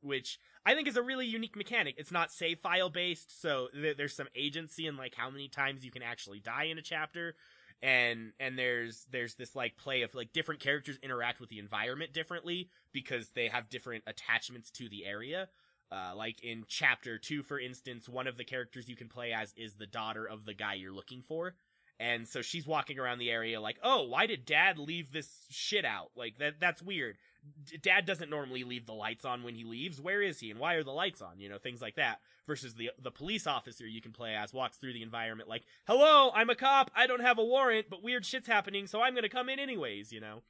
Which i think is a really unique mechanic. It's not save file based so th- there's some agency in like how many times you can actually die in a chapter. And and there's there's this like play of like different characters interact with the environment differently because they have different attachments to the area uh, like in chapter two, for instance, one of the characters you can play as is the daughter of the guy you're looking for. And so she's walking around the area like, oh, why did dad leave this shit out? Like that, that's weird. D- Dad doesn't normally leave the lights on when he leaves. Where is he, and why are the lights on? You know, things like that. Versus the the police officer you can play as walks through the environment like, "Hello, I'm a cop. I don't have a warrant, but weird shit's happening, so I'm gonna come in anyways." You know.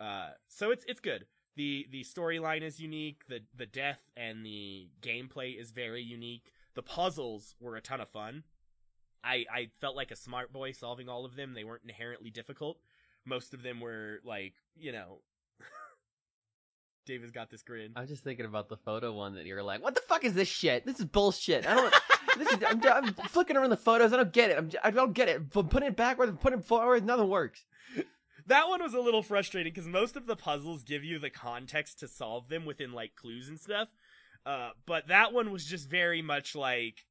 Uh, so it's it's good. The The storyline is unique. the The death and the gameplay is very unique. The puzzles were a ton of fun. I I felt like a smart boy solving all of them. They weren't inherently difficult. Most of them were like, you know. David's got this grin. I was just thinking about the photo one that you're like, what the fuck is this shit? This is bullshit. I don't. this is. I'm, I'm flicking around the photos. I don't get it. I'm, I don't get it. But putting it backward, putting it forward, nothing works. That one was a little frustrating because most of the puzzles give you the context to solve them within like clues and stuff. Uh, but that one was just very much like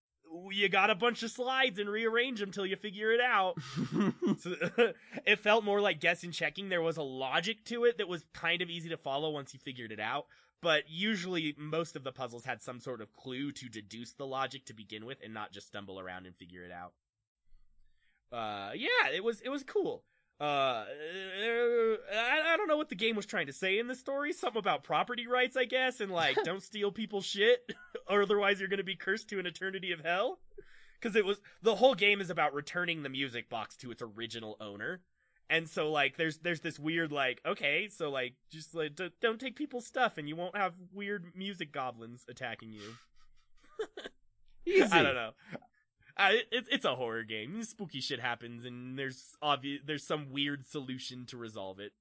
you got a bunch of slides and rearrange them till you figure it out. so, it felt more like guessing checking. There was a logic to it that was kind of easy to follow once you figured it out. But usually, most of the puzzles had some sort of clue to deduce the logic to begin with, and not just stumble around and figure it out. Uh, yeah, it was it was cool. Uh, I, I don't know what the game was trying to say in the story. Something about property rights, I guess, and like don't steal people's shit, or otherwise you're gonna be cursed to an eternity of hell. Because it was the whole game is about returning the music box to its original owner, and so like there's there's this weird like okay, so like just like d- don't take people's stuff, and you won't have weird music goblins attacking you. Easy. I don't know. It, it's a horror game. Spooky shit happens, and there's obvious there's some weird solution to resolve it.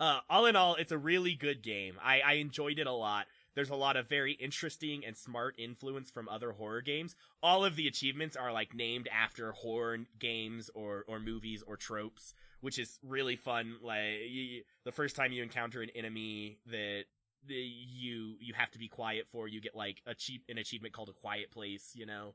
Uh, all in all, it's a really good game. I, I enjoyed it a lot. There's a lot of very interesting and smart influence from other horror games. All of the achievements are like named after horror games or or movies or tropes, which is really fun. Like you, the first time you encounter an enemy that you you have to be quiet for, you get like a cheap an achievement called a quiet place. You know,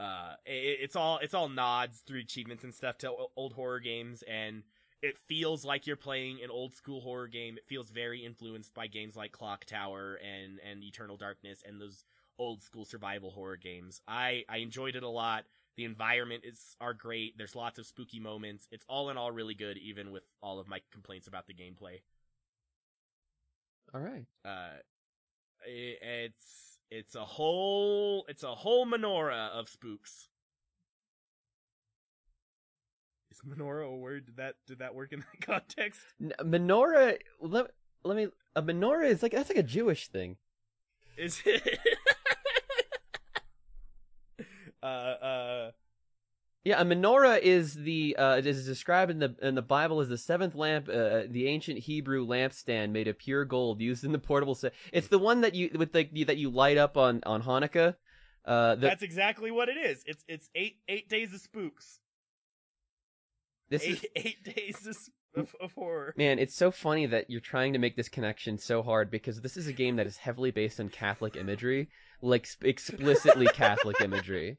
uh, it, it's all it's all nods through achievements and stuff to old horror games, and it feels like you're playing an old school horror game. It feels very influenced by games like Clock Tower and and Eternal Darkness and those old school survival horror games. I I enjoyed it a lot. The environment is are great. There's lots of spooky moments. It's all in all really good, even with all of my complaints about the gameplay. All right. Uh, it, it's it's a whole it's a whole menorah of spooks. Is menorah a word? Did that did that work in that context? N- menorah. Let, let me. A menorah is like that's like a Jewish thing. Is it? uh uh. Yeah, a menorah is the uh, it is described in the in the Bible as the seventh lamp, uh, the ancient Hebrew lampstand made of pure gold used in the portable set. It's the one that you with like that you light up on on Hanukkah. Uh, the, That's exactly what it is. It's it's eight eight days of spooks. this eight, is eight days of, of, of horror. man. It's so funny that you're trying to make this connection so hard because this is a game that is heavily based on Catholic imagery, like sp- explicitly Catholic imagery,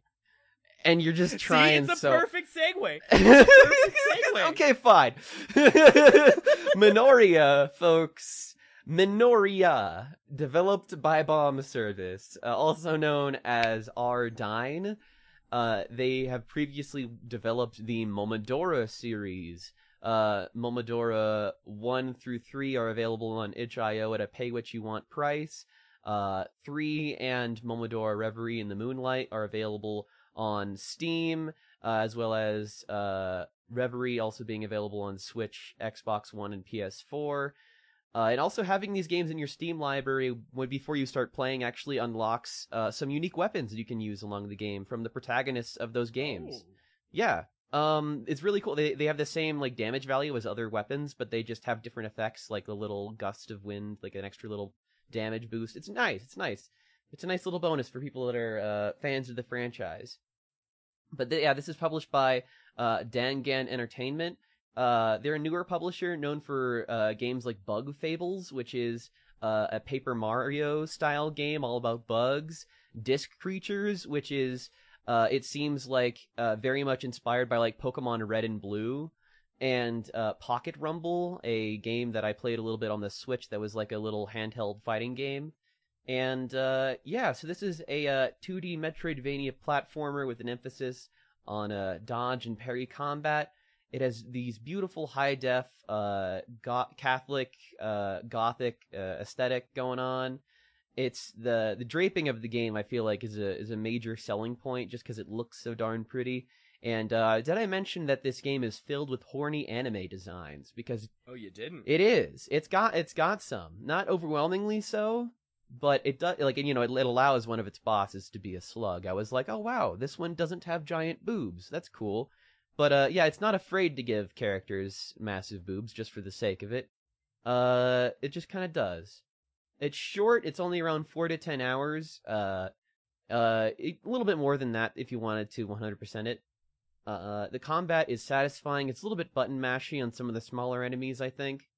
and you're just trying See, it's a so. perfect segue. segue. okay, fine. Minoria, folks. Minoria, developed by Bomb Service, uh, also known as rdein. Uh, they have previously developed the Momodora series. Uh, Momodora 1 through 3 are available on itch.io at a pay what you want price. Uh, 3 and Momodora Reverie in the Moonlight are available on Steam, uh, as well as uh, Reverie also being available on Switch, Xbox One, and PS4. Uh, and also having these games in your Steam library when before you start playing actually unlocks uh, some unique weapons you can use along the game from the protagonists of those games. Oh. Yeah. Um, it's really cool. They they have the same like damage value as other weapons, but they just have different effects, like a little gust of wind, like an extra little damage boost. It's nice. It's nice. It's a nice little bonus for people that are uh, fans of the franchise. But th- yeah, this is published by uh, DANGEN Entertainment. Uh, they're a newer publisher known for uh, games like Bug Fables, which is uh, a Paper Mario style game all about bugs. Disc Creatures, which is uh, it seems like uh, very much inspired by like Pokemon Red and Blue, and uh, Pocket Rumble, a game that I played a little bit on the Switch that was like a little handheld fighting game. And uh, yeah, so this is a uh, 2D Metroidvania platformer with an emphasis on uh, dodge and parry combat. It has these beautiful high def, uh, Catholic, uh, Gothic uh, aesthetic going on. It's the the draping of the game. I feel like is a is a major selling point just because it looks so darn pretty. And uh, did I mention that this game is filled with horny anime designs? Because Oh, you didn't. it is. It's got it's got some, not overwhelmingly so, but it does. Like and, you know, it, it allows one of its bosses to be a slug. I was like, oh wow, this one doesn't have giant boobs. That's cool. But uh, yeah, it's not afraid to give characters massive boobs just for the sake of it. Uh, it just kind of does. It's short. It's only around four to ten hours. Uh, uh, a little bit more than that if you wanted to 100% it. Uh, the combat is satisfying. It's a little bit button mashy on some of the smaller enemies, I think.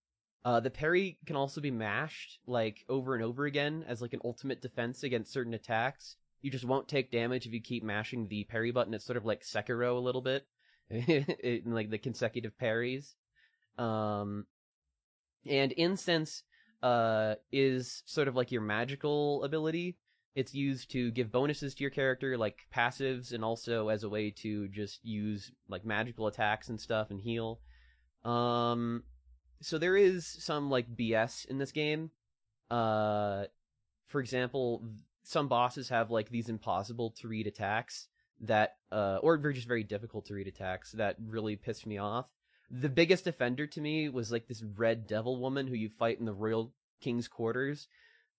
Uh, the parry can also be mashed, like, over and over again as, like, an ultimate defense against certain attacks. You just won't take damage if you keep mashing the parry button. It's sort of like Sekiro a little bit. in, like, the consecutive parries. Um, and Incense, uh, is sort of like your magical ability. It's used to give bonuses to your character, like passives, and also as a way to just use like magical attacks and stuff and heal. Um, so there is some like BS in this game. Uh, for example, some bosses have like these impossible to read attacks that, uh, or just very difficult to read attacks that really pissed me off. The biggest offender to me was like this red devil woman who you fight in the royal king's quarters,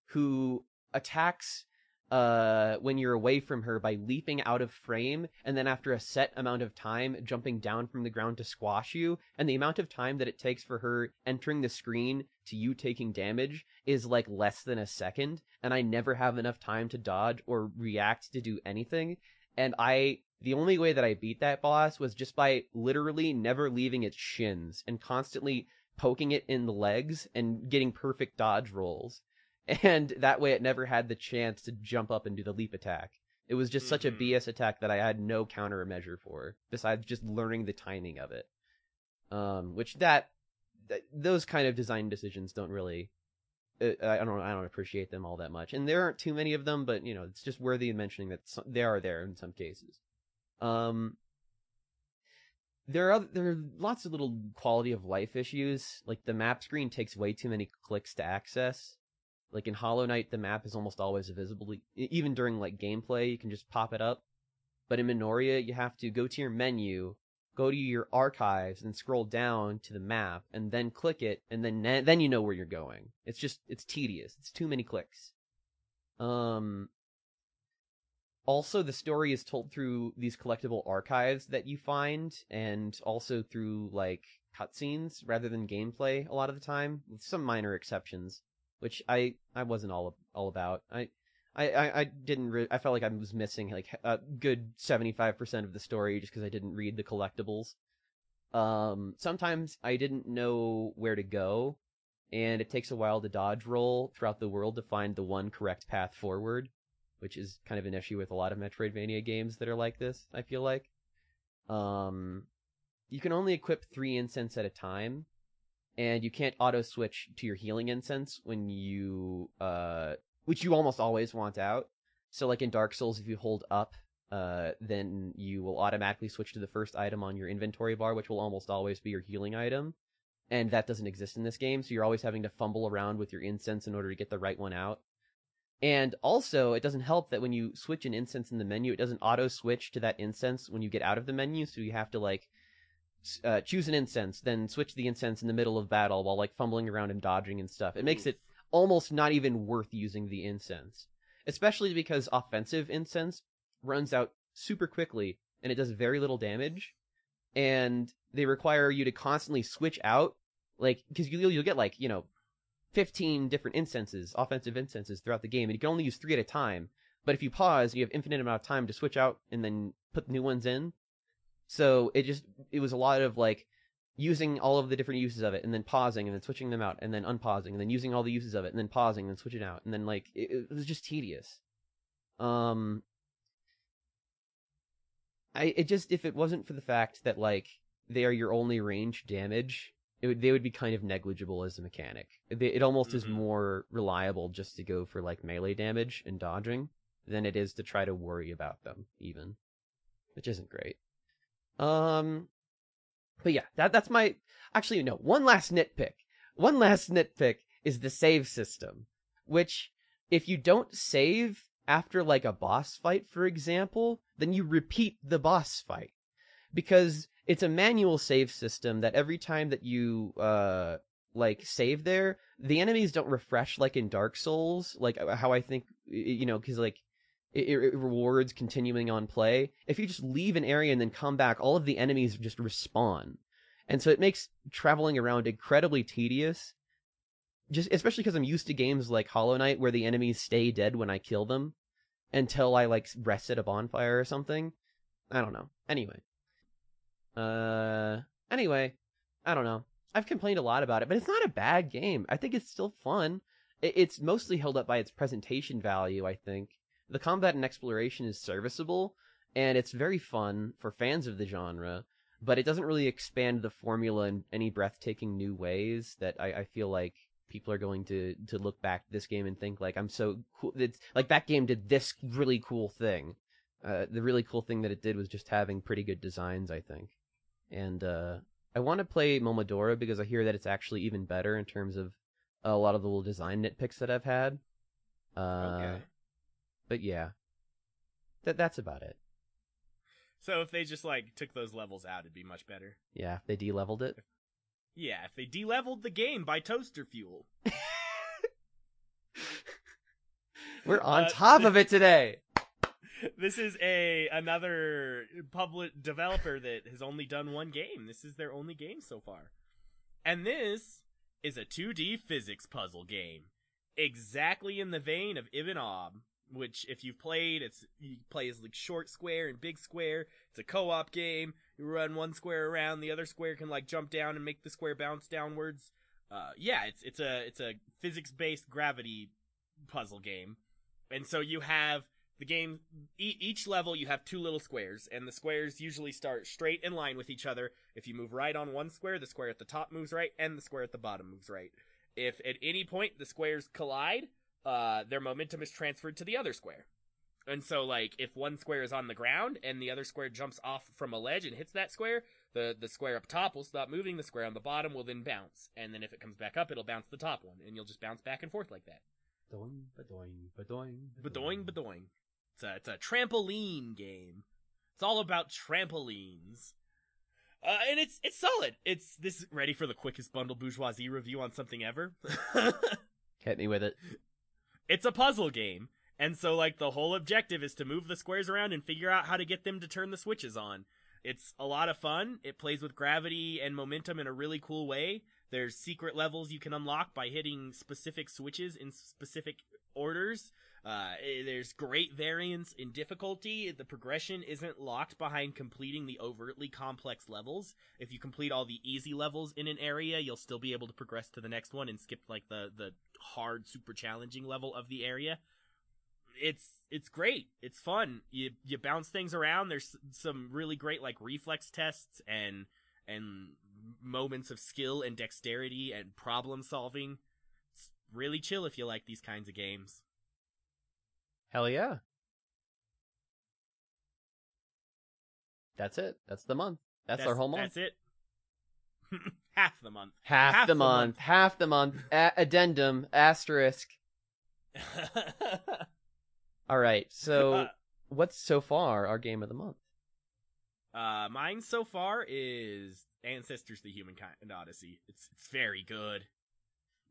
who attacks uh when you're away from her by leaping out of frame and then after a set amount of time jumping down from the ground to squash you and the amount of time that it takes for her entering the screen to you taking damage is like less than a second and I never have enough time to dodge or react to do anything and I the only way that I beat that boss was just by literally never leaving its shins and constantly poking it in the legs and getting perfect dodge rolls and that way it never had the chance to jump up and do the leap attack. It was just such a Mhm. BS attack that I had no countermeasure for, besides just learning the timing of it. Um, which that, that those kind of design decisions don't really, uh, I don't I don't appreciate them all that much, and there aren't too many of them, but you know it's just worthy of mentioning that some, they are there in some cases. Um, there are other, there are lots of little quality of life issues. Like the map screen takes way too many clicks to access. Like in Hollow Knight, the map is almost always visible. Even during like gameplay, you can just pop it up. But in Minoria, you have to go to your menu, go to your archives, and scroll down to the map, and then click it, and then then you know where you're going. It's just it's tedious. It's too many clicks. Um. Also, the story is told through these collectible archives that you find, and also through like cutscenes rather than gameplay a lot of the time, with some minor exceptions which I I wasn't all all about. I I I, didn't. Re- I felt like I was missing like a good seventy five percent of the story just because I didn't read the collectibles. Um, sometimes I didn't know where to go, and it takes a while to dodge roll throughout the world to find the one correct path forward, which is kind of an issue with a lot of Metroidvania games that are like this. I feel like. Um, you can only equip three incense at a time, and you can't auto switch to your healing incense when you uh which you almost always want out. So like in Dark Souls if you hold up uh then you will automatically switch to the first item on your inventory bar which will almost always be your healing item. And that doesn't exist in this game, so you're always having to fumble around with your incense in order to get the right one out. And also, it doesn't help that when you switch an incense in the menu, it doesn't auto switch to that incense when you get out of the menu, so you have to like uh, choose an incense, then switch the incense in the middle of battle while like fumbling around and dodging and stuff. It makes it almost not even worth using the incense, especially because offensive incense runs out super quickly and it does very little damage, and they require you to constantly switch out, like because you'll you'll get like you know, fifteen different incenses, offensive incenses throughout the game, and you can only use three at a time. But if you pause, you have infinite amount of time to switch out and then put new ones in. So it just it was a lot of like using all of the different uses of it and then pausing and then switching them out and then unpausing and then using all the uses of it and then pausing and then switching out and then like it, it was just tedious. Um I it just if it wasn't for the fact that like they are your only range damage, it would they would be kind of negligible as a mechanic. It, it almost is Mhm. more reliable just to go for like melee damage and dodging than it is to try to worry about them even, which isn't great. Um, But yeah, that that's my actually no, one last nitpick. One last nitpick is the save system, which if you don't save after like a boss fight, for example, then you repeat the boss fight. Because it's a manual save system that every time that you uh like save there, the enemies don't refresh like in Dark Souls, like uh, how I think you know, because like it, it rewards continuing on play. If you just leave an area and then come back, all of the enemies just respawn, and so it makes traveling around incredibly tedious. Just especially because I'm used to games like Hollow Knight where the enemies stay dead when I kill them until I like rest at a bonfire or something. I don't know. Anyway, uh, anyway, I don't know. I've complained a lot about it, but it's not a bad game. I think it's still fun. It's mostly held up by its presentation value, I think. The combat and exploration is serviceable, and it's very fun for fans of the genre, but it doesn't really expand the formula in any breathtaking new ways that I, I feel like people are going to to look back this game and think like I'm so cool. It's like that game did this really cool thing. Uh, the really cool thing that it did was just having pretty good designs, I think. And uh, I want to play Momodora because I hear that it's actually even better in terms of a lot of the little design nitpicks that I've had. Uh, Okay. But yeah, that that's about it. So if they just like took those levels out, it'd be much better. Yeah, they de-leveled it. Yeah, if they de-leveled the game by toaster fuel. We're on Uh, top of it today. this is a another public developer that has only done one game. This is their only game so far. And this is a 2D physics puzzle game. Exactly in the vein of Ibb & Obb, which if you've played, it's you play as like short square and big square. It's a co-op game. You run one square around, the other square can like jump down and make the square bounce downwards. Uh, yeah, it's it's a it's a physics-based gravity puzzle game. And so you have the game e- each level you have two little squares and the squares usually start straight in line with each other if you move right on one square the square at the top moves right and the square at the bottom moves right if at any point the squares collide uh, their momentum is transferred to the other square and so like if one square is on the ground and the other square jumps off from a ledge and hits that square the the square up top will stop moving the square on the bottom will then bounce and then if it comes back up it'll bounce the top one and you'll just bounce back and forth like that Doing, badoing, badoing, badoing, Badoing, badoing. It's a, it's a trampoline game. It's all about trampolines. Uh, and it's it's solid. It's this ready for the quickest bundle bourgeoisie review on something ever. Hit me with it. It's a puzzle game, and so like the whole objective is to move the squares around and figure out how to get them to turn the switches on. It's a lot of fun. It plays with gravity and momentum in a really cool way. There's secret levels you can unlock by hitting specific switches in specific orders. Uh, eh, there's great variance in difficulty. The progression isn't locked behind completing the overtly complex levels. If you complete all the easy levels in an area, you'll still be able to progress to the next one and skip like the the hard, super challenging level of the area. It's it's great. It's fun. You you bounce things around. There's some really great like reflex tests and and moments of skill and dexterity and problem solving. It's really chill if you like these kinds of games. Hell yeah. That's it. That's the month. That's, our whole month. That's it. Half the month. Half, Half the, the month. month. Half the month. A- addendum. Asterisk. All right. So, Uh, what's so far our game of the month? uh, mine so far is Ancestors: The Humankind Odyssey. It's it's very good.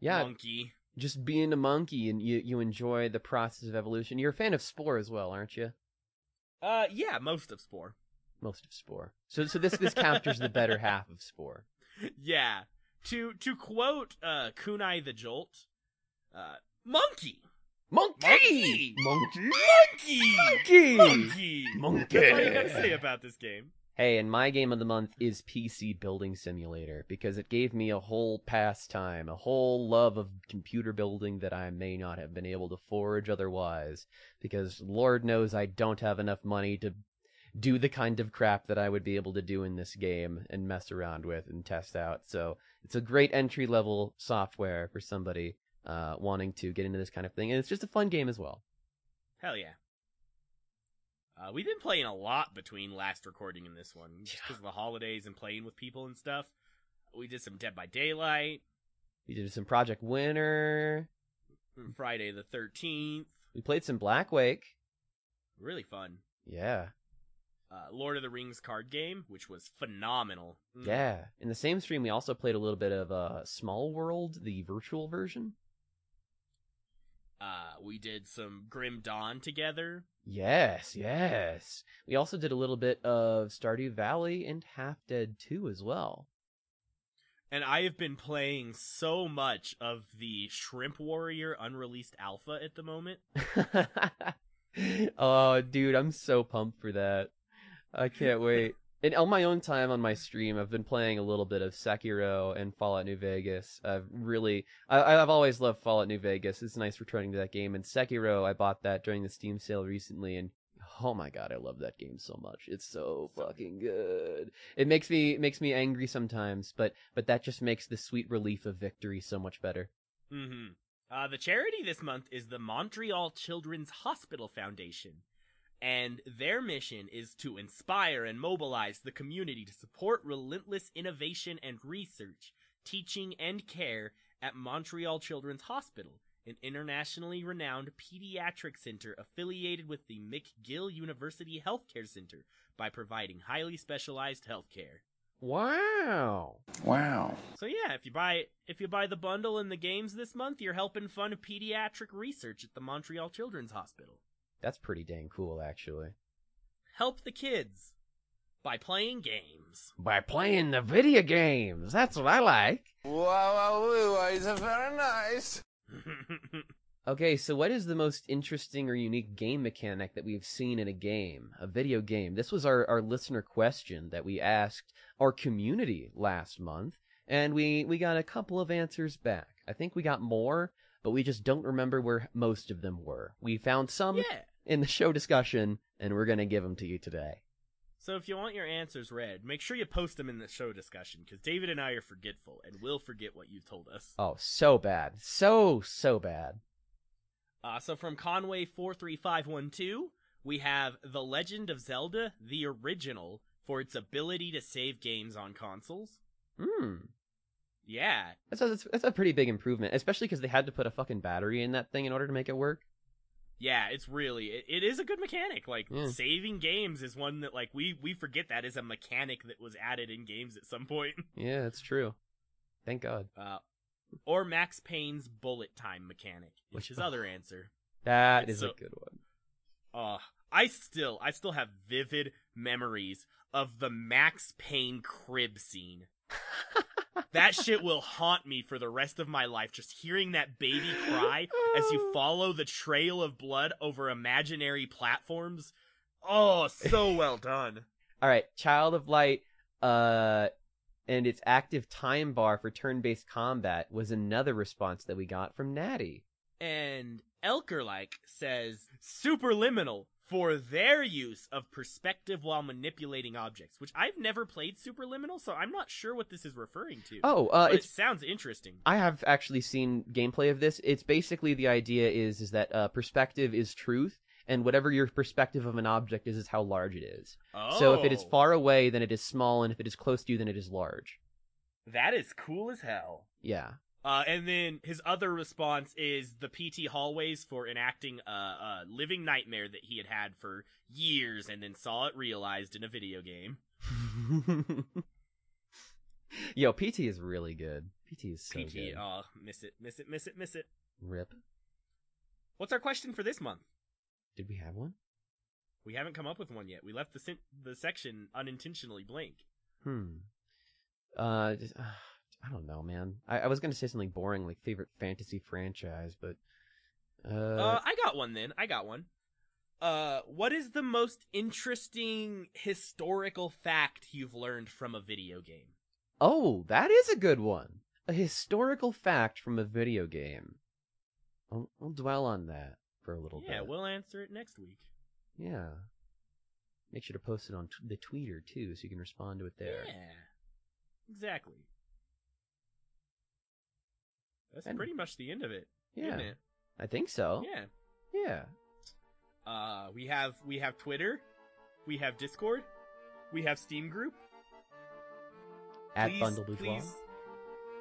Yeah, Monkey. Just being a monkey and you you enjoy the process of evolution. You're a fan of Spore as well, aren't you? Uh, yeah, most of Spore. Most of Spore. So so this this counters the better half of Spore. Yeah. To to quote uh Kunai the Jolt, uh, monkey, Monkey. Monkey! Monkey. monkey, Monkey. monkey. Monkey. That's all you gotta say about this game. Hey, and my game of the month is PC Building Simulator because it gave me a whole pastime, a whole love of computer building that I may not have been able to forge otherwise. Because Lord knows I don't have enough money to do the kind of crap that I would be able to do in this game and mess around with and test out. So it's a great entry level software for somebody uh, wanting to get into this kind of thing, and it's just a fun game as well. Hell yeah. Uh, we've been playing a lot between last recording and this one, just because of the holidays and playing with people and stuff. We did some Dead by Daylight, We did some Project Winter. Friday the 13th. We played some Blackwake. Really fun. Yeah. Uh, Lord of the Rings card game, which was phenomenal. Mm. Yeah. In the same stream, we also played a little bit of uh, Small World, the virtual version. Uh, we did some Grim Dawn together. Yes, yes. We also did a little bit of Stardew Valley and Half Dead 2 as well. And I have been playing so much of the Shrimp Warrior unreleased alpha at the moment. oh, dude, I'm so pumped for that. I can't wait. And on my own time on my stream, I've been playing a little bit of Sekiro and Fallout New Vegas. I've really, I, I've always loved Fallout New Vegas. It's nice returning to that game. And Sekiro, I bought that during the Steam sale recently, and oh my god, I love that game so much. It's so fucking good. It makes me it makes me angry sometimes, but but that just makes the sweet relief of victory so much better. Mm-hmm. Uh, the charity this month is the Montreal Children's Hospital Foundation. And their mission is to inspire and mobilize the community to support relentless innovation and research, teaching, and care at Montreal Children's Hospital, an internationally renowned pediatric center affiliated with the McGill University Healthcare Center by providing highly specialized healthcare. Wow. Wow. So yeah, if you buy if you buy the bundle and the games this month, you're helping fund pediatric research at the Montreal Children's Hospital. That's pretty dang cool, actually. Help the kids by playing games. By playing the video games. That's what I like. Wow, wow, wow, it's very nice. Okay, so what is the most interesting or unique game mechanic that we've seen in a game, a video game? This was our, our listener question that we asked our community last month, and we, we got a couple of answers back. I think we got more, but we just don't remember where most of them were. We found some yeah. in the show discussion, and we're going to give them to you today. So if you want your answers read, make sure you post them in the show discussion because David and I are forgetful and will forget what you've told us. Oh, so bad. So, so bad. Uh, so from Conway four three five one two, we have The Legend of Zelda: The Original for its ability to save games on consoles. Hmm. Yeah, That's a, that's, a pretty big improvement, especially because they had to put a fucking battery in that thing in order to make it work. yeah, it's really it, it is a good mechanic. Like Yeah. saving games is one that like we we forget that is a mechanic that was added in games at some point. Yeah, that's true. Thank God. Uh, or Max Payne's bullet time mechanic, which is other answer. That It's is so- a good one. Uh, I still, I still have vivid memories of the Max Payne crib scene. that shit will haunt me for the rest of my life. Just hearing that baby cry as you follow the trail of blood over imaginary platforms. Oh, so well done. All right, Child of Light, uh, and its active time bar for turn-based combat was another response that we got from Natty. And Elkerlike says superliminal for their use of perspective while manipulating objects, which I've never played superliminal, so I'm not sure what this is referring to. Oh, uh, it sounds interesting. I have actually seen gameplay of this. It's basically the idea is is that uh, perspective is truth, and whatever your perspective of an object is is how large it is. Oh, So if it is far away, then it is small, and if it is close to you, then it is large. that is cool as hell. Yeah. Uh, and then his other response is the PT hallways for enacting a, a living nightmare that he had had for years, and then saw it realized in a video game. Yo, PT is really good. PT is so PT, good. oh, miss it, miss it, miss it, miss it. Rip. What's our question for this month? Did we have one? We haven't come up with one yet. We left the sen- the section unintentionally blank. Hmm. Uh, just, uh, I don't know, man. I, I was gonna say something boring like favorite fantasy franchise, but uh, Uh, I got one then. I got one. Uh, what is the most interesting historical fact you've learned from a video game? oh, that is a good one. A historical fact from a video game. I'll, I'll dwell on that for a little Yeah, bit. Yeah, we'll answer it next week. yeah. Make sure to post it on t- the tweeter too, so you can respond to it there. Yeah, exactly. That's And- pretty much the end of it, Yeah, isn't it? I think so. Yeah. Yeah. Uh, we have we have Twitter, we have Discord, we have Steam group. At please, Bundle please,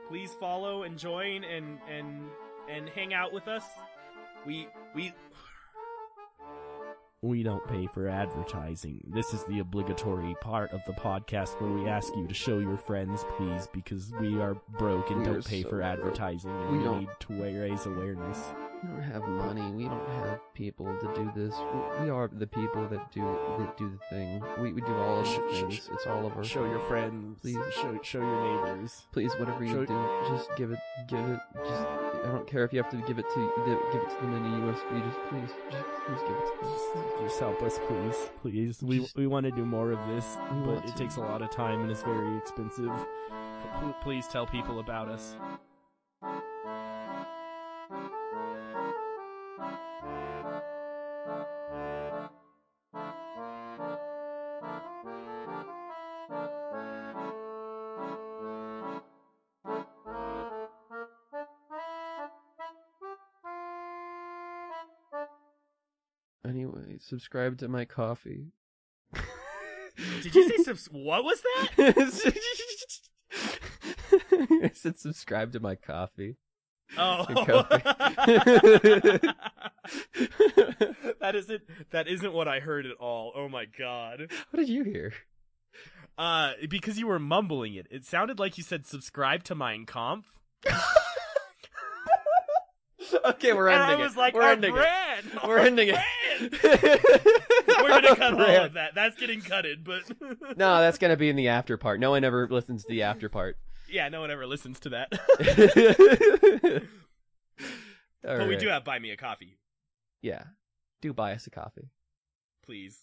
please follow and join and and and hang out with us. We we we don't pay for advertising. This is the obligatory part of the podcast where we ask you to show your friends, please, because we are broke and We don't pay so for broke. advertising, and We we, need to raise awareness. We don't have money. We don't have people to do this. We- We are the people that do that do the thing. We, we do all of the things. It's all of our. Show your friends, Please. Show show your neighbors. Please, whatever you show- do, just give it, give it. Just I don't care if you have to give it to give it to them in a USB. Just please, just please give it to them. Just, help us, please, please. We Just- we want to do more of this, but it to. takes a lot of time and it's very expensive. Please tell people about us. Subscribe to my coffee. did you say subs- what was that? I said subscribe to my coffee. Oh, coffee. that isn't that isn't what I heard at all. Oh my god. What did you hear? Uh, because you were mumbling it, it sounded like you said subscribe to Mein Kampf. Okay, we're And ending I was it. like, we're our ending it. We're our ending it. We're gonna cut all of that. That's getting cutted, but No, that's gonna be in the after part. No one ever listens to the after part. yeah, no one ever listens to that. But we do have buy me a coffee, Yeah. Do buy us a coffee. please.